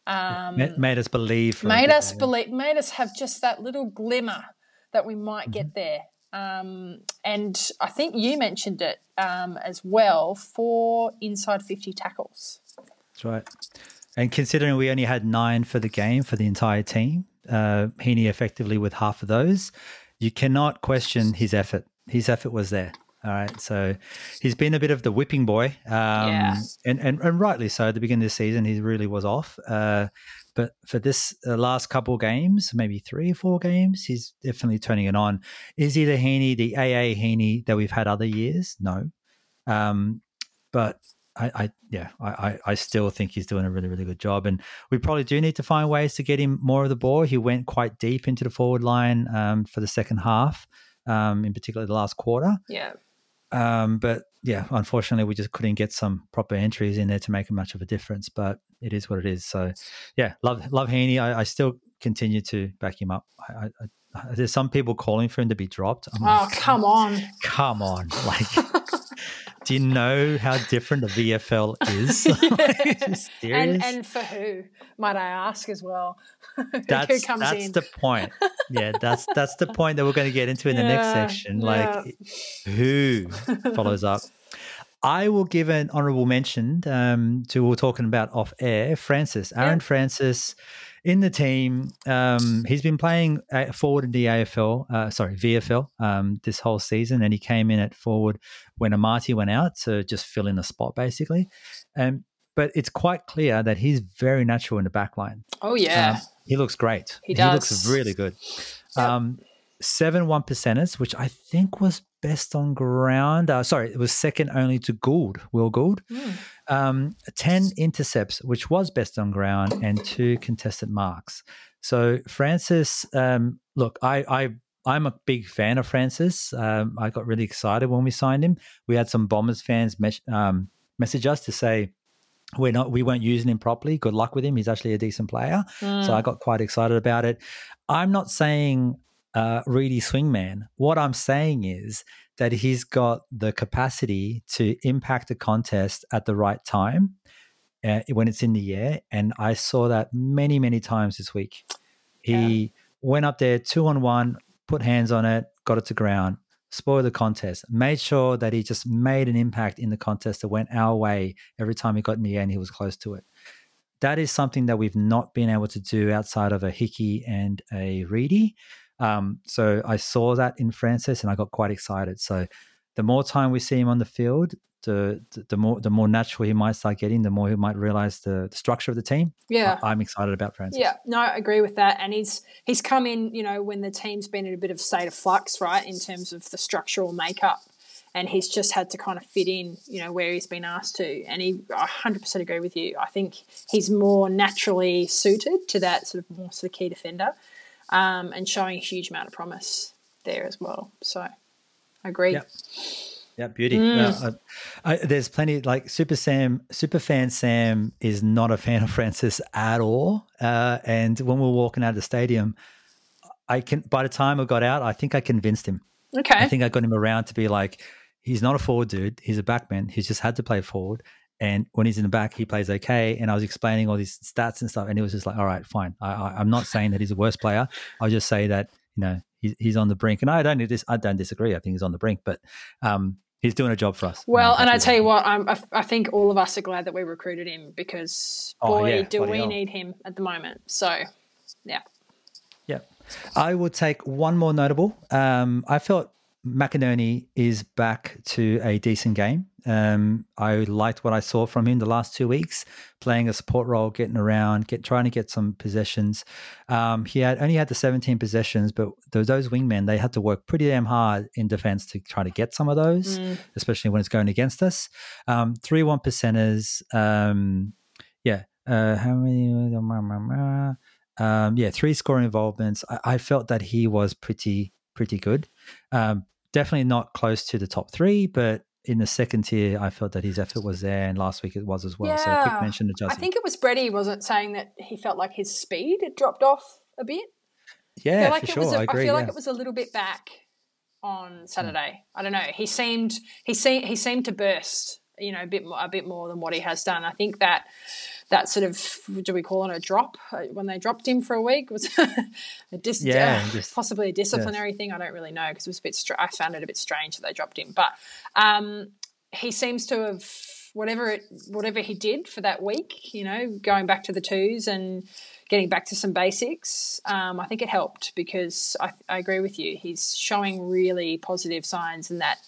Um, made, made, us believe. Made us believe. Made us have just that little glimmer that we might mm-hmm. get there. Um, and I think you mentioned it um, as well for inside 50 tackles. That's right. And considering we only had nine for the game for the entire team, uh, Heeney effectively with half of those, you cannot question his effort. His effort was there. All right. So he's been a bit of the whipping boy. Um, yeah. and, and, and rightly so. At the beginning of the season, he really was off. Uh, but for this uh, last couple games, maybe three or four games, he's definitely turning it on. Is he the Heeney, the AA Heeney that we've had other years? No. Um, but I, I yeah, I, I still think he's doing a really, really good job. And we probably do need to find ways to get him more of the ball. He went quite deep into the forward line um, for the second half. um, in particular the last quarter. Yeah. Um, but yeah, unfortunately, we just couldn't get some proper entries in there to make much of a difference. But it is what it is. So yeah, love love Heeney. I, I still continue to back him up. I, I, there's some people calling for him to be dropped. I'm oh, like, come on. Come on. Like, *laughs* do you know how different the VFL is? *laughs* like, and, and for who, might I ask as well? *laughs* that's that's in? the point. Yeah, that's that's the point that we're going to get into in the next section. Like, yeah. who follows up? I will give an honourable mention um, to we are talking about off air. Francis, Aaron yeah. Francis in the team. Um, he's been playing forward in the AFL, uh, sorry, VFL um, this whole season, and he came in at forward when Amartey went out to just fill in the spot, basically. Um, but it's quite clear that he's very natural in the back line. Oh, yeah. Um, he looks great. He does. He looks really good. Yep. Um, seven one percenters, which I think was best on ground. Uh, sorry, it was second only to Gould, Will Gould. Mm. Um, 10 intercepts, which was best on ground, and two contested marks. So, Francis, um, look, I, I I'm a big fan of Francis. Um, I got really excited when we signed him. We had some Bombers fans um, message us to say we're not we weren't using him properly. Good luck with him. He's actually a decent player. Mm. So I got quite excited about it. I'm not saying uh, Reedy Swingman. What I'm saying is that he's got the capacity to impact a contest at the right time uh, when it's in the air. And I saw that many, many times this week. He yeah. went up there two on one, put hands on it, got it to ground, spoiled the contest, made sure that he just made an impact in the contest that went our way every time he got in the air and he was close to it. That is something that we've not been able to do outside of a Hickey and a Reedy. Um, so I saw that in Francis and I got quite excited. So the more time we see him on the field, the, the more the more natural he might start getting, the more he might realize the, the structure of the team. Yeah, I, am excited about Francis. Yeah, no, I agree with that. And he's he's come in, you know, when the team's been in a bit of state of flux, right, in terms of the structural makeup, and he's just had to kind of fit in, you know, where he's been asked to. And he, I 100% agree with you. I think he's more naturally suited to that sort of more sort of key defender um, and showing a huge amount of promise there as well. So I agree. Yep. Yeah, beauty. Mm. Uh, I, there's plenty like Super Sam, super fan Sam is not a fan of Francis at all. Uh, and when we are walking out of the stadium, I can. By the time I got out, I think I convinced him. Okay. I think I got him around to be like, he's not a forward dude. He's a backman. He's just had to play forward, and when he's in the back, he plays okay. And I was explaining all these stats and stuff, and he was just like, "All right, fine. I, am not saying that he's a worse player. I'll just say that you know he's, he's on the brink." And I don't dis- I don't disagree. I think he's on the brink, but um, he's doing a job for us. Well, and I tell you what, I'm, I think all of us are glad that we recruited him because oh, boy, oh, yeah, do we hell. need him at the moment. So, yeah. Yeah. I will take one more notable. Um, I felt McInerney is back to a decent game. Um, I liked what I saw from him the last two weeks, playing a support role, getting around, get trying to get some possessions. Um, he had only had the 17 possessions, but those, those wingmen they had to work pretty damn hard in defense to try to get some of those, mm. especially when it's going against us. Um, three one percenters. Um, yeah, uh, how many? Um, yeah, three scoring involvements. I, I, felt that he was pretty pretty good. Um, definitely not close to the top three, but in the second tier, I felt that his effort was there, and last week it was as well. Yeah. So, quick mention to Justin. I think it was Brady, wasn't saying that he felt like his speed had dropped off a bit. Yeah, like for sure. A, I agree. I feel yeah. like it was a little bit back on Saturday. Mm. I don't know. He seemed he seemed he seemed to burst, you know, a bit more, a bit more than what he has done. I think that that sort of do we call it a drop uh, when they dropped him for a week was *laughs* a dis- yeah, uh, just, possibly a disciplinary yeah. thing. I don't really know because it was a bit. Str- I found it a bit strange that they dropped him, but um, he seems to have whatever it whatever he did for that week. You know, going back to the twos and getting back to some basics. Um, I think it helped because I, I agree with you. He's showing really positive signs, and that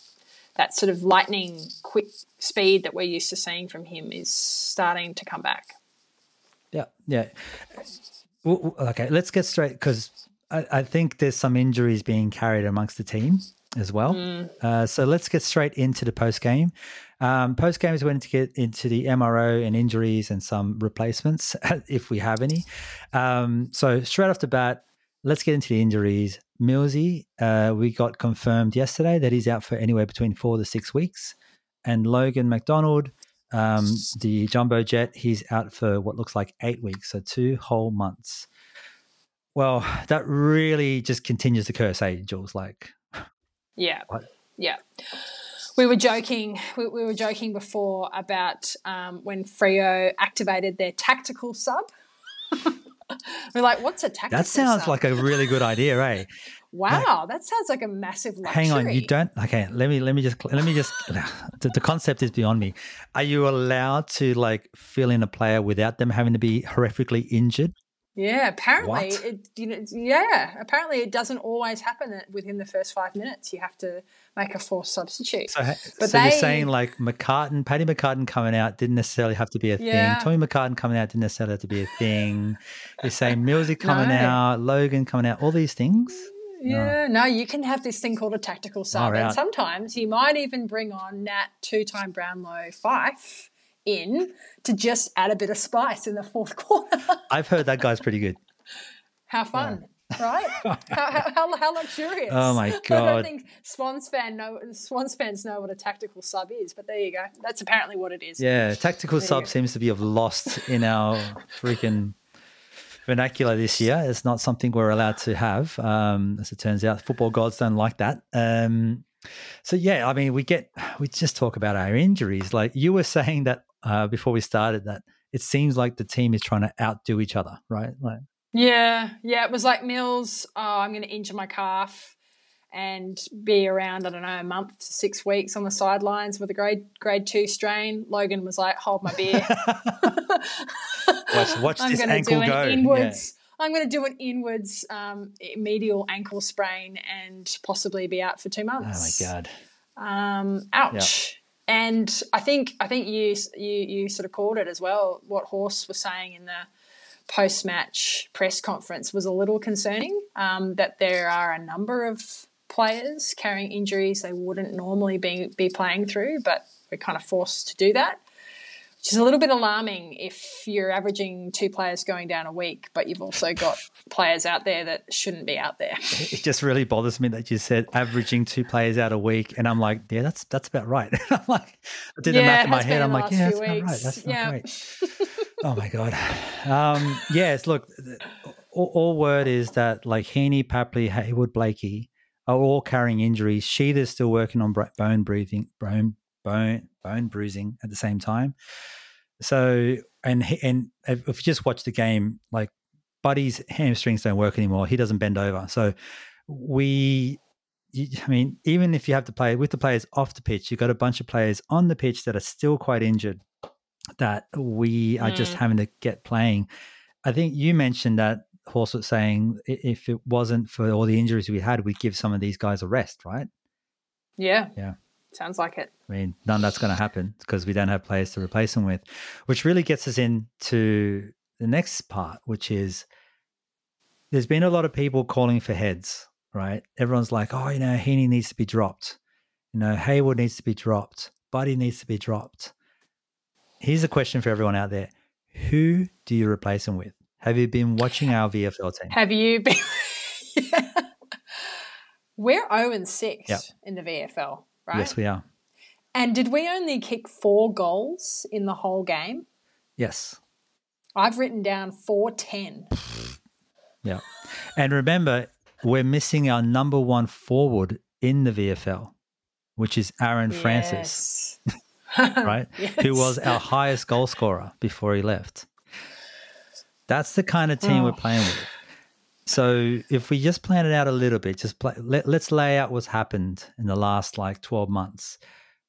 that sort of lightning quick speed that we're used to seeing from him is starting to come back. Yeah, yeah. Okay, let's get straight because I, I, think there's some injuries being carried amongst the team as well. Mm. Uh, so let's get straight into the post game. Um, post game is when to get into the MRO and injuries and some replacements *laughs* if we have any. Um, so straight off the bat, let's get into the injuries. Millsy, uh, we got confirmed yesterday that he's out for anywhere between four to six weeks. And Logan McDonald, um, the jumbo jet, he's out for what looks like eight weeks, so two whole months. Well, that really just continues the curse, eh, Jules? Like, Yeah. What? Yeah. We were joking. We, we were joking before about um, when Freo activated their tactical sub. *laughs* *laughs* we're like, "What's a tactical?" that sounds sub? like a really good idea, eh? wow. that sounds like a massive luxury. Hang on, you don't. Okay, let me let me just let me just. *laughs* *laughs* The, the concept is beyond me. Are you allowed to like fill in a player without them having to be horrifically injured? Yeah, apparently What? it. You know, yeah, apparently it doesn't always happen that within the first five minutes. You have to make a forced substitute. So, But so you're saying like McCartin, Paddy McCartin coming out didn't necessarily have to be a Yeah. thing. Tommy McCartin coming out didn't necessarily have to be a thing. You're saying Millsy *laughs* coming No. out, Logan coming out, all these things. Yeah, no, you can have this thing called a tactical sub, Far and sometimes you might even bring on Nat two-time Brownlow Fyfe in to just add a bit of spice in the fourth *laughs* quarter. I've heard that guy's pretty good. how fun, right? *laughs* how, how, how, how luxurious! Oh my god! *laughs* I don't think Swans fan know Swans fans know what a tactical sub is, but there you go. That's apparently what it is. Yeah, tactical There sub seems to be of lost in our freaking vernacular this year. It's not something we're allowed to have, um, as it turns out. Football gods don't like that. Um, so yeah, I mean, we get *sighs* we just talk about our injuries. Like you were saying that uh, before we started, that it seems like the team is trying to outdo each other, right? Like Yeah, yeah. It was like Mills. Oh, I'm going to injure my calf and be around. I don't know, a month to six weeks on the sidelines with a grade grade two strain. Logan was like, "Hold my beer." *laughs* *laughs* watch, watch I'm this ankle go. Inwards. I'm going to do an inwards um, medial ankle sprain and possibly be out for two Oh my months. god. Um, ouch. And I think I think you you you sort of called it as well. What Horse was saying in the post match press conference was a little concerning. Um, that there are a number of players carrying injuries they wouldn't normally be be playing through, but we're kind of forced to do that. Which is a little bit alarming if you're averaging two players going down a week, but you've also got *laughs* players out there that shouldn't be out there. It just really bothers me that you said averaging two players out a week, and I'm like, yeah, that's that's about right. *laughs* I'm like, I did the math in my head. I'm like, yeah, that's about right. That's not Yeah. great. *laughs* Oh my god. Um, yes, look, all, all word is that like Heeney, Papley, Hayward, Blakey are all carrying injuries. Sheeta's still working on bone breathing, bone bone bone bruising at the same time. So and and if you just watch the game, like Buddy's hamstrings don't work anymore. He doesn't bend over. So we, I mean, even if you have to play with the players off the pitch, you've got a bunch of players on the pitch that are still quite injured that we are just Mm. having to get playing. I think you mentioned that Horse was saying if it wasn't for all the injuries we had, we'd give some of these guys a rest, right? Yeah. Yeah. Sounds like it. I mean, none of that's going to happen because we don't have players to replace them with, which really gets us into the next part, which is there's been a lot of people calling for heads, right? Everyone's like, oh, you know, Heeney needs to be dropped. You know, Hayward needs to be dropped. Buddy needs to be dropped. Here's a question for everyone out there Who do you replace him with? Have you been watching our VFL team? Have you been? *laughs* Yeah. We're 0 and 6 Yep. in the VFL, right? Yes, we are. and did we only kick four goals in the whole game? Yes. I've written down 410. Yeah. And remember, we're missing our number one forward in the VFL, which is Aaron Francis, Yes. *laughs* right? *laughs* Who was our highest goal scorer before he left. That's the kind of team we're Oh. playing with. So if we just plan it out a little bit, just play, let, let's lay out what's happened in the last like 12 months.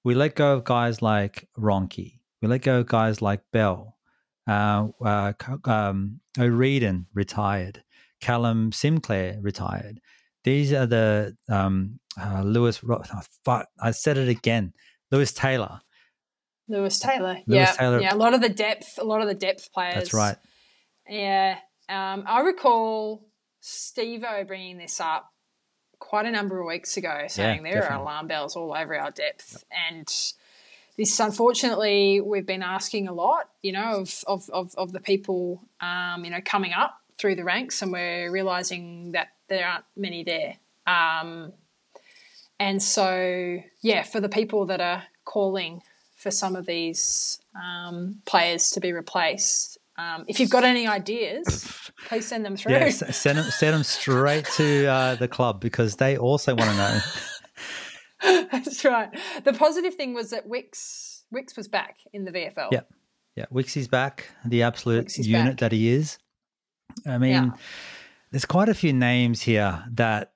We let go of guys like Ronke. We let go of guys like Bell. Uh, uh, um, O'Regan retired. Callum Sinclair retired. These are the um, uh, Lewis. Oh, I said it again. Lewis Taylor. Lewis Taylor. Lewis yeah. Taylor. Yeah. A lot of the depth, a lot of the depth players. That's right. Yeah. Um, I recall Steve O bringing this up quite a number of weeks ago, saying there definitely. are alarm bells all over our depth. And this, unfortunately, we've been asking a lot, you know, of, of, of, of the people, um, you know, coming up through the ranks. And we're realizing that there aren't many there. Um, and so, yeah, for the people that are calling for some of these um, players to be replaced, um, if you've got any ideas, *clears throat* please send them through. Yeah, send them, send them straight to uh, the club because they also want to know. *laughs* That's right. The positive thing was that Wicks Wicks was back in the VFL. Yeah, yeah. Wicks is back, the absolute unit back. that he is. I mean, yeah. there's quite a few names here that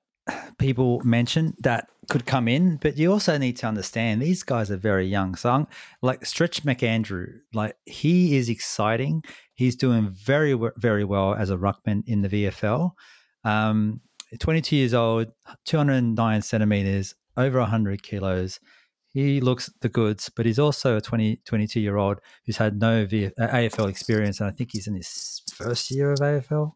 people mention that could come in, but you also need to understand these guys are very young. So, I'm, like Stretch McAndrew, like he is exciting. He's doing very, very well as a ruckman in the VFL. Um, 22 years old, 209 centimeters, over 100 kilos. He looks the goods, but he's also a 20, 22 year old who's had no v- uh, AFL experience, and I think he's in his first year of AFL.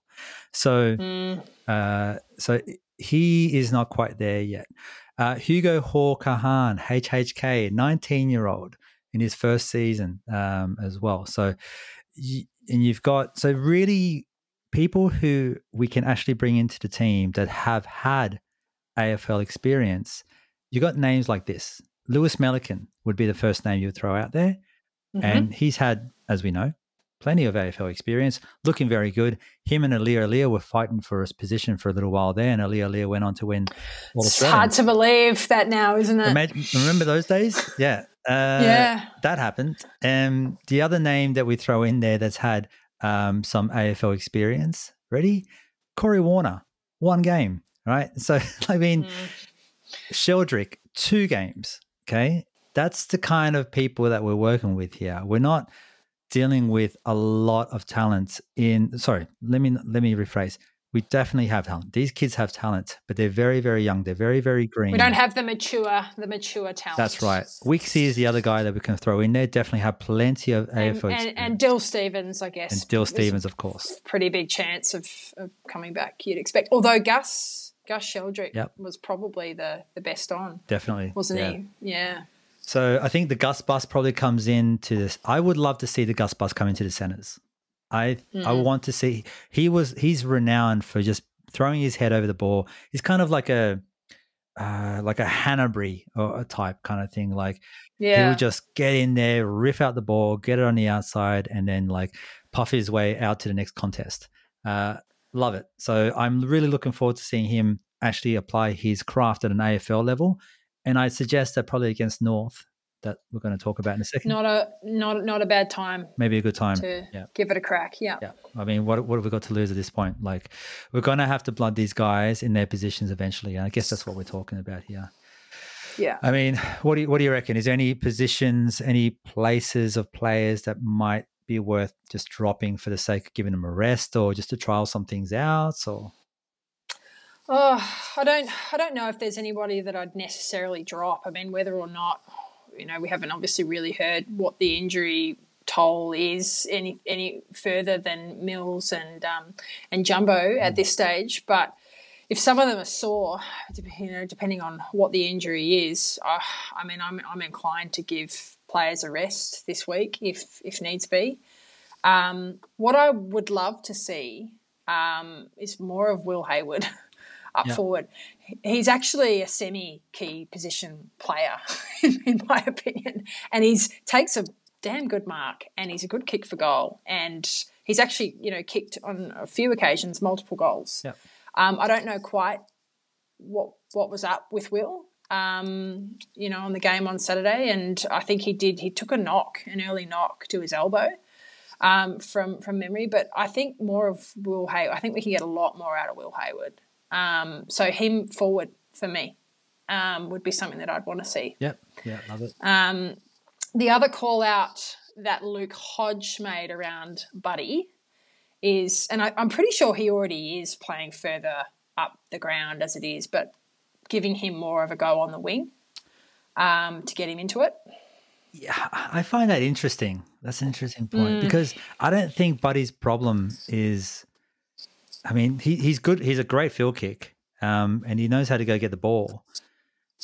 So, mm. uh, so he is not quite there yet. Uh, Hugo Hall-Kahan, HHK, 19 year old in his first season um, as well. So, and you've got, so really people who we can actually bring into the team that have had AFL experience. You got names like this. Lewis Melican would be the first name you would throw out there. Mm-hmm. And he's had, as we know, plenty of AFL experience, looking very good. Him and Aliir were fighting for his position for a little while there, and Aliir went on to win All It's hard to believe that now, isn't it? Imagine, remember those days? Yeah. Uh, yeah. That happened. And the other name that we throw in there that's had um, some AFL experience, ready? Corey Warner, one game, right? So, *laughs* I mean, mm. Sheldrick, two games, okay? That's the kind of people that we're working with here. We're not – dealing with a lot of talent in sorry let me let me rephrase we definitely have talent. These kids have talent but they're very very young. They're very very green. we don't have the mature the mature talent. That's right. Wixie is the other guy that we can throw in there. Definitely have plenty of and, AFL and, and Dill Stephens, I guess. And Dill Stephens, of course. pretty big chance of, of coming back you'd expect. Although Gus Gus Sheldrick yep. was probably the the best on definitely. wasn't yeah. he? Yeah. So I think the Gus bus probably comes into this. I would love to see the Gus bus come into the centers. I mm. I want to see. He was he's renowned for just throwing his head over the ball. He's kind of like a uh, like a Hannebery or a type kind of thing. Like yeah. he would just get in there, riff out the ball, get it on the outside, and then like puff his way out to the next contest. Uh, love it. So I'm really looking forward to seeing him actually apply his craft at an AFL level and I suggest that probably against North that we're going to talk about in a second. Not a not not a bad time. Maybe a good time to yeah. give it a crack. Yeah. Yeah. I mean, what what have we got to lose at this point? Like, we're going to have to blood these guys in their positions eventually. And I guess that's what we're talking about here. Yeah. I mean, what do you, what do you reckon? Is there any positions, any places of players that might be worth just dropping for the sake of giving them a rest, or just to trial some things out, or? Oh, I don't. I don't know if there's anybody that I'd necessarily drop. I mean, whether or not, you know, we haven't obviously really heard what the injury toll is any any further than Mills and um, and Jumbo at this stage. But if some of them are sore, you know, depending on what the injury is, uh, I mean, I'm I'm inclined to give players a rest this week if if needs be. Um, what I would love to see um, is more of Will Hayward. *laughs* up yep. forward. He's actually a semi key position player, *laughs* in my opinion. And he takes a damn good mark and he's a good kick for goal. And he's actually, you know, kicked on a few occasions multiple goals. Yep. Um, I don't know quite what what was up with Will, um, you know, on the game on Saturday. And I think he did, he took a knock, an early knock to his elbow. Um, from from memory, but I think more of Will Hayward. I think we can get a lot more out of Will Hayward. Um, so him forward for me um, would be something that I'd want to see. Yep. Yeah, love it. Um, the other call out that Luke Hodge made around Buddy is, and I, I'm pretty sure he already is playing further up the ground as it is, but giving him more of a go on the wing um, to get him into it. Yeah, I find that interesting. That's an interesting point mm. because I don't think Buddy's problem is I mean, he, he's good. He's a great field kick, um, and he knows how to go get the ball.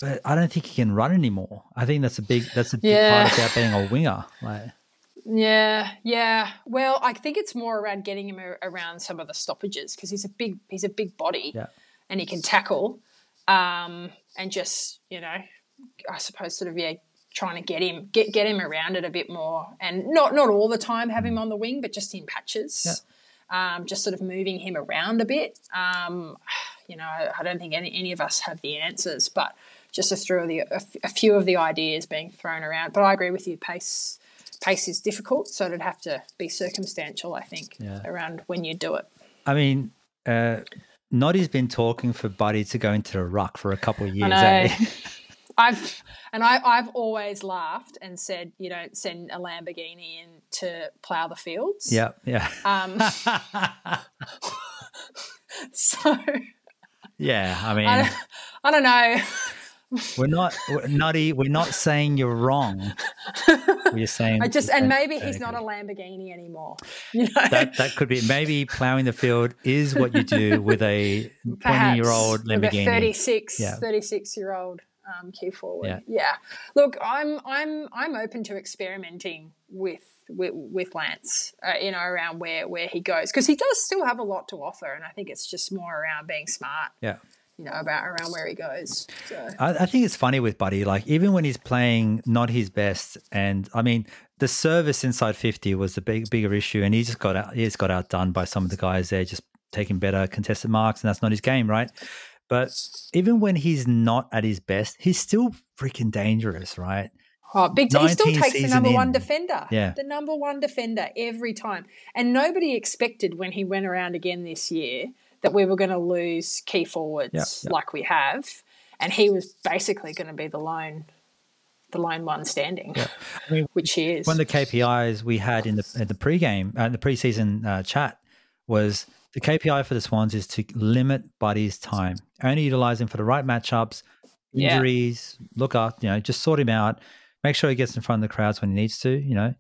But I don't think he can run anymore. I think that's a big that's a big part about being a winger. Like, yeah, yeah. Well, I think it's more around getting him around some of the stoppages because he's a big he's a big body. Yeah. and he can tackle, um, and just you know, I suppose sort of yeah, trying to get him get get him around it a bit more, and not not all the time have him on the wing, but just in patches. Yeah. Um, just sort of moving him around a bit. Um, *sighs* you know, I don't think any, any of us have the answers, but just a, through the, a, a few of the ideas being thrown around. But I agree with you, pace pace is difficult, so it'd have to be circumstantial, I think, Yeah. around when you do it. I mean, uh, Noddy's been talking for Buddy to go into the ruck for a couple of years. *laughs* I've and I, I've always laughed and said you don't send a Lamborghini in to plough the fields. yeah, yeah, Um, *laughs* *laughs* so yeah. I mean, I don't, I don't know. we're not we're, Noddy. We're not saying you're wrong. We're *laughs* saying I just and maybe he's not a. Lamborghini anymore. You know, That that could be maybe plowing the field is what you do with a twenty year old Perhaps with a Lamborghini. 36, Yeah. 36 year old um, Q forward. Yeah. Yeah. Look, I'm I'm I'm open to experimenting with with, with Lance, uh, you know, around where where he goes because he does still have a lot to offer, and I think it's just more around being smart, Yeah. you know, about around where he goes. So I, I think it's funny with Buddy. Like even when he's playing not his best, and I mean the service inside fifty was the big bigger issue, and he just got out. He just got outdone by some of the guys there, just taking better contested marks, and that's not his game, right? But even when he's not at his best, he's still freaking dangerous, right? Oh, big! T- he still takes the season number one defender. Yeah. the number one defender every time. And nobody expected when he went around again this year that we were going to lose key forwards Yeah, yeah. like we have, and he was basically going to be the lone, the lone one standing, I mean, which he is. one of the KPIs we had in the in the pregame, uh, the preseason uh, chat was the KPI for the Swans is to limit Buddy's time, only utilize him for the right matchups, Yeah. injuries, look up, you know, just sort him out, make sure he gets in front of the crowds when he needs to, you know,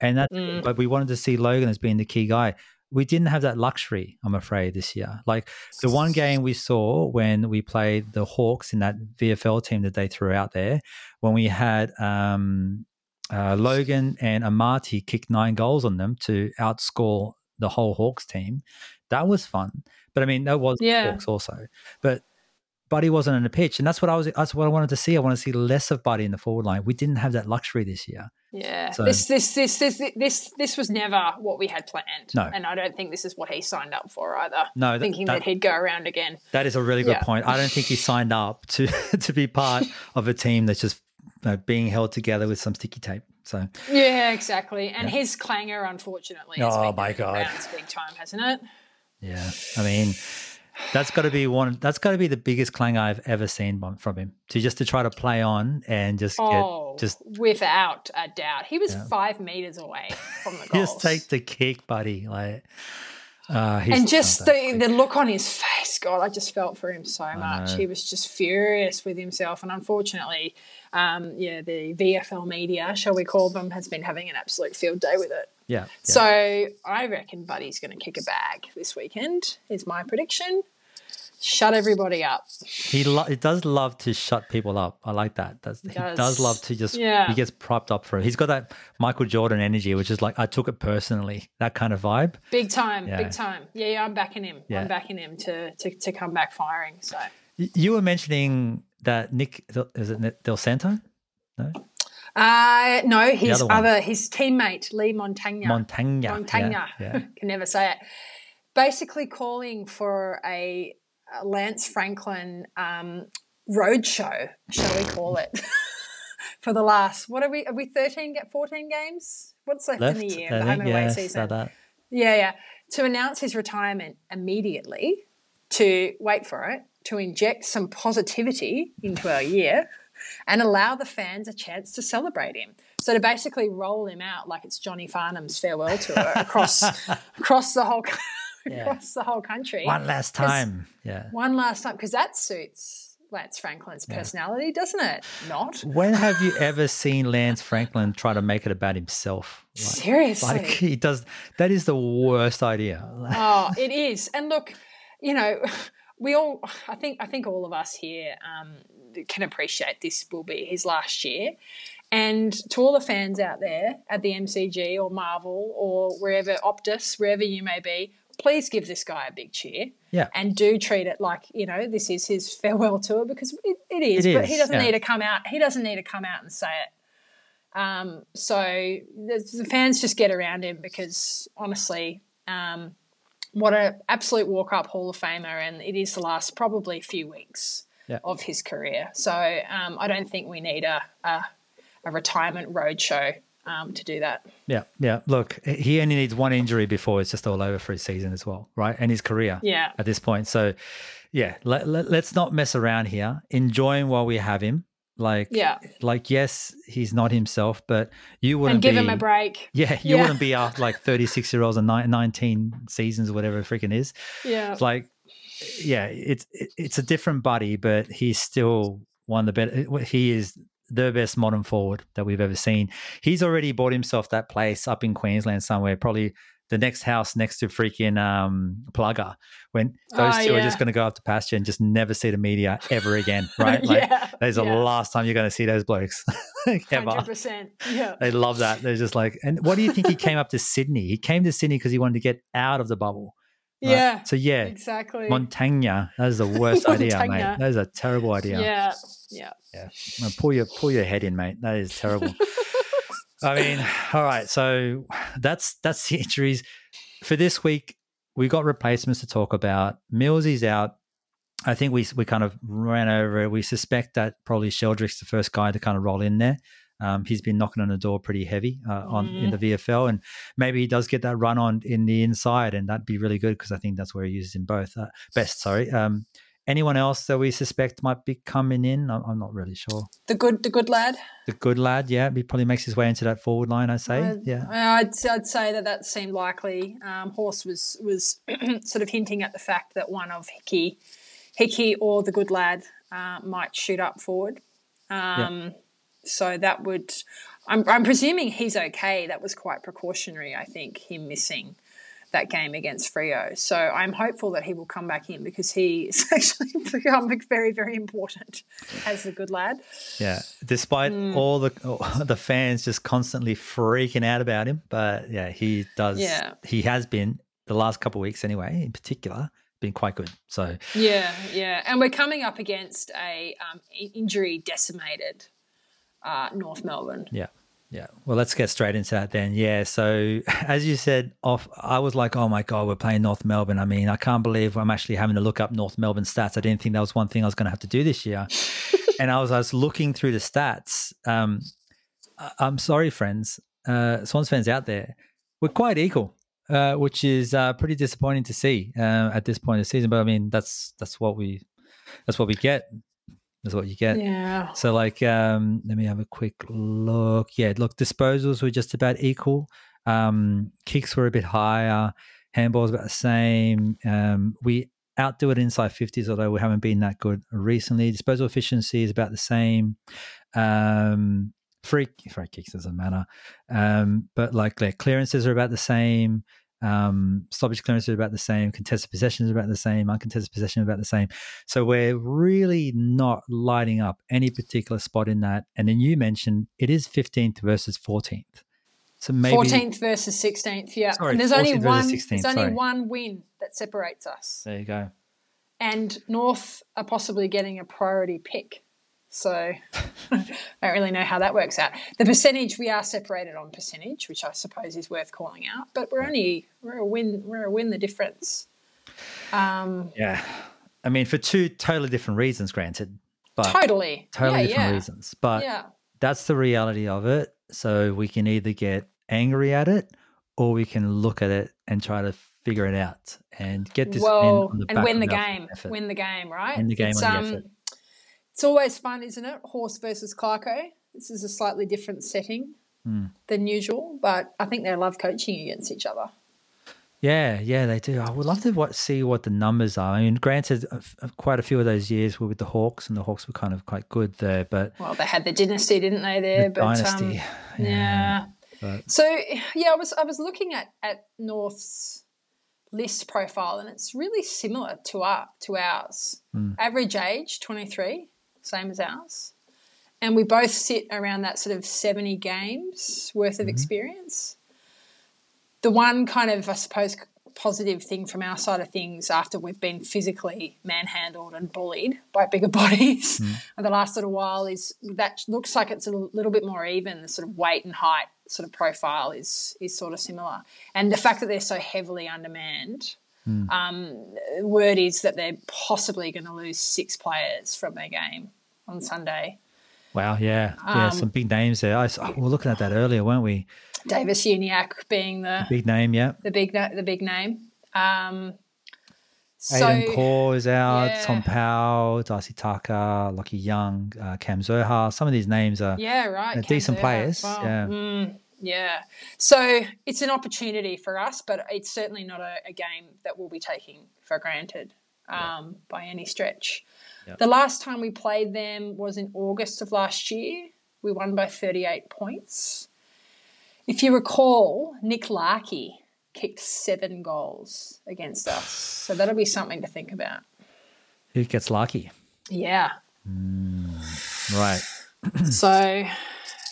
and that. Mm. But we wanted to see Logan as being the key guy. We didn't have that luxury, I'm afraid, this year. Like the one game we saw when we played the Hawks in that VFL team that they threw out there, when we had um, uh, Logan and Amartey kick nine goals on them to outscore the whole Hawks team. That was fun. But I mean, that was Yeah. Hawks also. But Buddy wasn't on the pitch, and that's what I was. That's what I wanted to see. I want to see less of Buddy in the forward line. We didn't have that luxury this year. yeah, So- this, this this this this this was never what we had planned. No. and I don't think this is what he signed up for either. No, that- thinking that- that, he'd go around again. That is a really good Yeah. point. I don't think he signed up to *laughs* to be part *laughs* of a team that's just you know, being held together with some sticky tape. So Yeah, exactly. And his clanger, unfortunately, has Oh, been my God. big time, hasn't it? Yeah, I mean, that's got to be one. That's got to be the biggest clang I've ever seen from- him. To just to try to play on and just Oh, get just without a doubt, he was Yeah. five meters away from the *laughs* goals. just take the kick, buddy. Like, uh, and just the, the look on his face, God, I just felt for him so much. He was just furious with himself, and unfortunately, um, yeah, the VFL media, shall we call them, has been having an absolute field day with it. Yeah, yeah. So I reckon Buddy's going to kick a bag this weekend. Is my prediction. Shut everybody up. he lo- he does love to shut people up. I like that. That's, he does. does. love to just Yeah. he gets propped up for it. He's got that Michael Jordan energy, which is like I took it personally. That kind of vibe. Big time, Yeah. big time. Yeah, yeah, I'm backing him. Yeah. I'm backing him to, to to come back firing. So You were mentioning that Nick is it Dal Santo? No, uh no, his other other, his teammate, Leigh Montagna. Montagna. Montagna. Yeah, yeah. *laughs* Can never say it. Basically calling for a, a Lance Franklin um, road show, shall we call it? *laughs* for the last what are we are we 13 get 14 games? What's left, Left, in the year? I the home away Yeah, season. so that. Yeah, yeah. To announce his retirement immediately, to wait for it, to inject some positivity into our year, and allow the fans a chance to celebrate him. So to basically roll him out like it's Johnny Farnham's farewell tour *laughs* across across the whole *laughs* Yeah. across the whole country. One last time. Yeah. One last time, because that suits Lance Franklin's personality, doesn't it? Not When have you ever seen Lance Franklin try to make it about himself? Like, seriously. like he does. That is the worst idea. *laughs* oh, it is. And look, you know, we all. I think. I think all of us here um, can appreciate this will be his last year. And to all the fans out there at the MCG or Marvel or wherever Optus, wherever you may be, please give this guy a big cheer. Yeah. And do treat it like, you know, this is his farewell tour because it, it is. It but he doesn't yeah. need to come out. He doesn't need to come out and say it. Um, so the, the fans just get around him because honestly, um, what a absolute walk up Hall of Famer, and it is the last probably few weeks Yeah. of his career. So um, I don't think we need a a, a retirement roadshow um, to do that. Yeah, yeah. Look, he only needs one injury before it's just all over for his season as well, right? And his career Yeah. at this point. So, yeah, let, let, us not mess around here. Enjoy him while we have him. Like, Yeah. like yes, he's not himself, but you wouldn't And give be, him a break. Yeah, you Yeah. wouldn't be after like 36 year olds and 19 seasons or whatever it freaking is. Yeah. It's like, yeah, it's it's a different buddy, but he's still one of the best. He is the best modern forward that we've ever seen. He's already bought himself that place up in Queensland somewhere, probably the next house next to freaking um, Plugger. When those Oh, two are yeah. just going to go up to pasture and just never see the media ever again, *laughs* right? Like yeah. that's the yeah. last time you're going to see those blokes *laughs* ever. 100%. Yeah. They love that. They're just like, and what do you think he came up to Sydney? He came to Sydney because he wanted to get out of the bubble. Right? Yeah. So yeah, Exactly. Montagna. That is the *laughs* worst idea, mate. That is a terrible idea. yeah. Yeah. Now, pull your pull your head in, mate. That is terrible. *laughs* I mean, all right. So that's that's the injuries for this week. We got replacements to talk about. Millsy's out. I think we we kind of ran over it. We suspect that probably Sheldrick's the first guy to kind of roll in there. Um, he's been knocking on the door pretty heavy uh, on in the VFL, and maybe he does get that run on in the inside, and that'd be really good because I think that's where he uses him both uh, best. Sorry. Um, anyone else that we suspect might be coming in? I'm, I'm not really sure. The good, the good lad. The good lad, yeah, he probably makes his way into that forward line. I say, I'd, yeah, I'd, I'd say that that seemed likely. Um, Horse was was *clears throat* sort of hinting at the fact that one of Hickey, Hickey or the good lad uh, might shoot up forward. Um, So that would, I'm, I'm presuming he's okay. That was quite precautionary, I think, him missing that game against Freo. So I'm hopeful that he will come back in because he is *laughs* actually become very, very important as a good lad. yeah. Despite Mm. all the all *laughs* the fans just constantly freaking out about him, but yeah, he does. Yeah. he has been the last couple of weeks anyway. In particular, been quite good. So Yeah, yeah, and we're coming up against a um, injury decimated uh, North Melbourne. Yeah. Yeah. Well, let's get straight into that then. Yeah. So, *laughs* as you said, off, I was like, oh my God, we're playing North Melbourne. I mean, I can't believe I'm actually having to look up North Melbourne stats. I didn't think that was one thing I was going to have to do this year. *laughs* and I was, I was looking through the stats. Um, I- I'm sorry, friends, uh, Swans fans out there, we're quite equal. Uh, which is uh, pretty disappointing to see uh, at this point of the season, but I mean that's that's what we that's what we get. That's what you get. Yeah, So like um let me have a quick look. Yeah, look, disposals were just about equal. Um kicks were a bit higher, handballs about the same. Um we outdo it inside 50s, although we haven't been that good recently. Disposal efficiency is about the same. Um free free kicks doesn't matter. Um but like their clearances are about the same. Um stoppage clearance is about the same, contested possession is about the same, uncontested possession is about the same. So we're really not lighting up any particular spot in that. And then you mentioned it is 15th versus 14th. So maybe fourteenth versus sixteenth. Yeah, Sorry, and there's only one. 16th, there's only sorry. one win that separates us, there you go. and North are possibly getting a priority pick. So I *laughs* don't really know how that works out. The percentage we are separated on percentage, which I suppose is worth calling out, but we're only we're a win we're a win the difference. Um, Yeah. I mean, for two totally different reasons, granted, but totally, totally yeah, different yeah. reasons. But yeah. that's the reality of it. So we can either get angry at it or we can look at it and try to figure it out and get this well, on the and win the game. effort. Win the game, right? Win the game it's, um, on the effort. It's always fun, isn't it? Horse versus Clarko. This is a slightly different setting Hmm. than usual, but I think they love coaching against each other. Yeah, yeah, they do. I would love to what, see what the numbers are. I mean, granted, quite a few of those years were with the Hawks, and the Hawks were kind of quite good there. But Well, they had the dynasty, didn't they? There, the but dynasty, Um, yeah. but- So yeah, I was I was looking at at North's list profile, and it's really similar to our to ours. Hmm. Average age twenty three, same as ours, and we both sit around that sort of seventy games worth of Mm-hmm. experience. The one kind of I suppose positive thing from our side of things after we've been physically manhandled and bullied by bigger *laughs* bodies mm. in the last little while is that looks like it's a little bit more even. The sort of weight and height sort of profile is is sort of similar, and the fact that they're so heavily undermanned. Mm. Um, word is that they're possibly going to lose six players from their game on Sunday. Wow, yeah, yeah, um, some big names there. I, we were looking at that earlier, weren't we? Davies-Uniacke being the, the big name, yeah, the big the big name. Um, so, Aidan Corr is out, yeah. Tom Powell, Darcy Tucker, Lucky Young, uh, Cam Zurhaar. Some of these names are yeah, right, decent players. Well. Yeah. Mm, yeah. So it's an opportunity for us, but it's certainly not a, a game that we'll be taking for granted um, yeah. by any stretch. The last time we played them was in August of last year. We won by 38 points. If you recall, Nick Larkey kicked seven goals against us. So that'll be something to think about. Who gets lucky? Yeah. Mm, right. *clears throat* so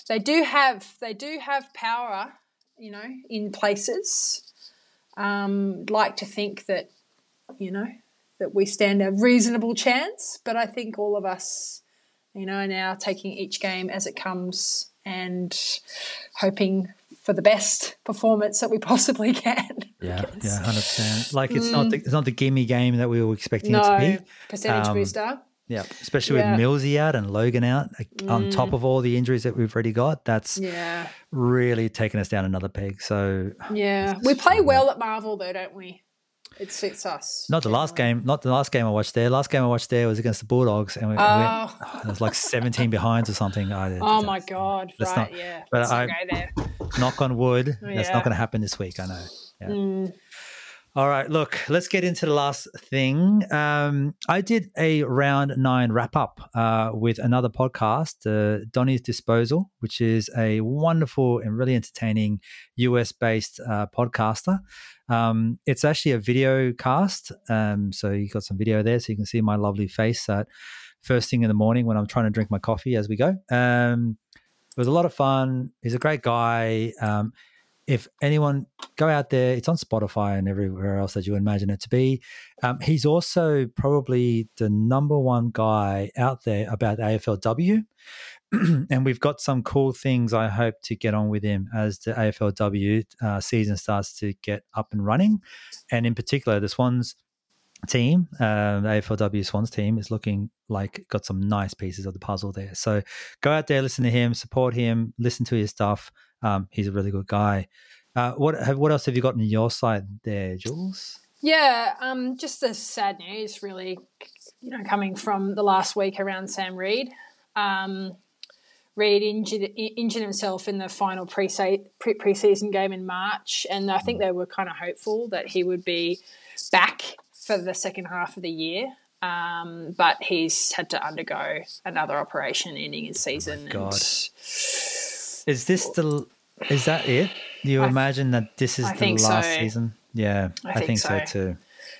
they do have they do have power, you know, in places. Um, like to think that, you know, that we stand a reasonable chance, but I think all of us, you know, are now taking each game as it comes and hoping for the best performance that we *laughs* possibly can. Yeah, yeah, hundred percent. Like it's mm. not the, it's not the gimme game that we were expecting no, it to be. Percentage um, booster. Yeah, especially yeah. with Millsy out and Logan out mm. on top of all the injuries that we've already got. That's yeah really taken us down another peg. So *sighs* yeah, we play well at Marvel though, don't we? It suits us. Not the last game. Not the last game I watched there. Last game I watched there was against the Bulldogs, and we, oh. we went, it was like seventeen behinds or something. I, oh my god! Right, not, yeah. But I, knock on wood, yeah. that's not going to happen this week. I know. Yeah. Mm. All right, look, let's get into the last thing. Um, I did a round nine wrap up uh, with another podcast, uh, Donny's Disposal, which is a wonderful and really entertaining US based uh, podcaster. Um, it's actually a video cast. Um, so you got some video there so you can see my lovely face at first thing in the morning when I'm trying to drink my coffee as we go. Um, it was a lot of fun. He's a great guy. Um, if anyone go out there, it's on Spotify and everywhere else that you imagine it to be. Um, he's also probably the number one guy out there about AFLW. *clears throat* and we've got some cool things I hope to get on with him as the AFLW uh, season starts to get up and running. And in particular, the Swans team, the AFLW Swans team, is looking like got some nice pieces of the puzzle there. So go out there, listen to him, support him, listen to his stuff. Um, he's a really good guy. Uh, what have, what else have you got on your side there, Jules? Yeah, um, just the sad news, really, you know, coming from the last week around Sam Reid. Um, Reid injured, injured himself in the final pre preseason game in March, and I think they were kind of hopeful that he would be back for the second half of the year. Um, but he's had to undergo another operation, ending his season. Oh God, is this the? Is that it? Do you I, imagine that this is I the last so. season? Yeah, I, I think, think so. so too.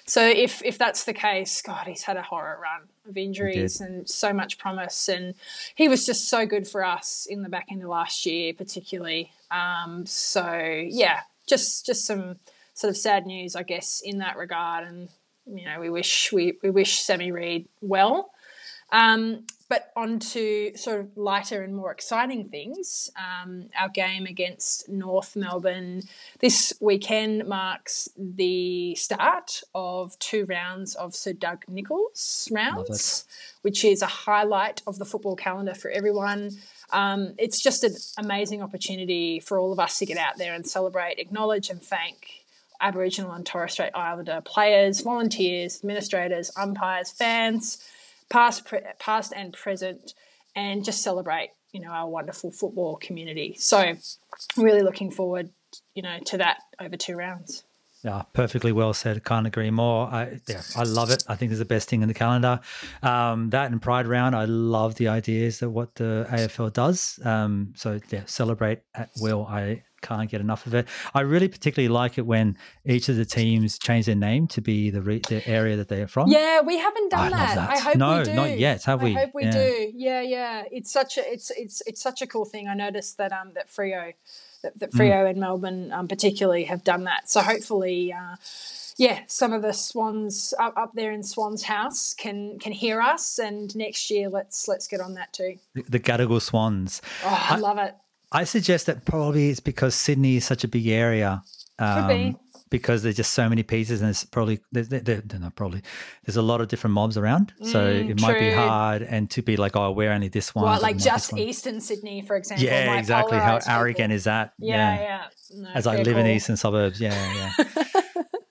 So if if that's the case, God, he's had a horror run of injuries and so much promise, and he was just so good for us in the back end of last year, particularly. Um, so yeah, just just some sort of sad news, I guess, in that regard, and you know, we wish we we wish Sammy Reid well. Um, but on to sort of lighter and more exciting things. Um, our game against North Melbourne this weekend marks the start of two rounds of Sir Doug Nicholls rounds, which is a highlight of the football calendar for everyone. Um, it's just an amazing opportunity for all of us to get out there and celebrate, acknowledge, and thank Aboriginal and Torres Strait Islander players, volunteers, administrators, umpires, fans past, pre- past and present, and just celebrate, you know, our wonderful football community. So, really looking forward, you know, to that over two rounds. Yeah, perfectly well said. Can't agree more. I yeah, I love it. I think it's the best thing in the calendar. Um, that and Pride Round, I love the ideas that what the AFL does. Um, so yeah, celebrate at will. I can't get enough of it. I really particularly like it when each of the teams change their name to be the re- the area that they are from. Yeah, we haven't done I that. that. I hope no, we do. not yet. Have we? I hope we yeah. do. Yeah, yeah. It's such a it's it's it's such a cool thing. I noticed that um that Freo that, that Freo mm. and Melbourne um, particularly have done that. So hopefully. Uh, yeah, some of the swans up, up there in Swan's house can can hear us, and next year let's let's get on that too. The, the Gadigal Swans. Oh, I, I love it. I suggest that probably it's because Sydney is such a big area. Um, be. Because there's just so many pieces and it's probably there's there, probably there's a lot of different mobs around so mm, it true. might be hard and to be like oh we're only this one well, like just eastern sydney for example yeah exactly how arrogant people. is that yeah yeah, yeah. No, as i live cool. in eastern suburbs yeah yeah *laughs*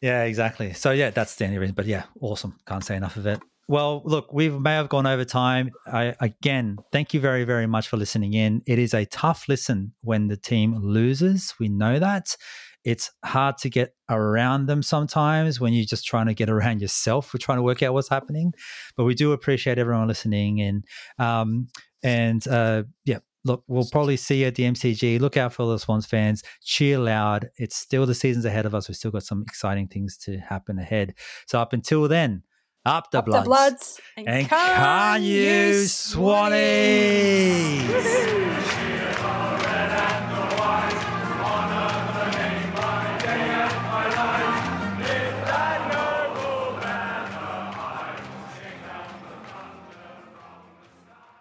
yeah exactly so yeah that's the only reason but yeah awesome can't say enough of it well, look, we may have gone over time. I, again, thank you very, very much for listening in. It is a tough listen when the team loses. We know that. It's hard to get around them sometimes when you're just trying to get around yourself. We're trying to work out what's happening, but we do appreciate everyone listening. And um, and uh, yeah, look, we'll probably see you at the MCG. Look out for the Swans fans. Cheer loud. It's still the seasons ahead of us. We've still got some exciting things to happen ahead. So up until then, up the, up bloods, the bloods, and, and can, can you, Swannies? *laughs*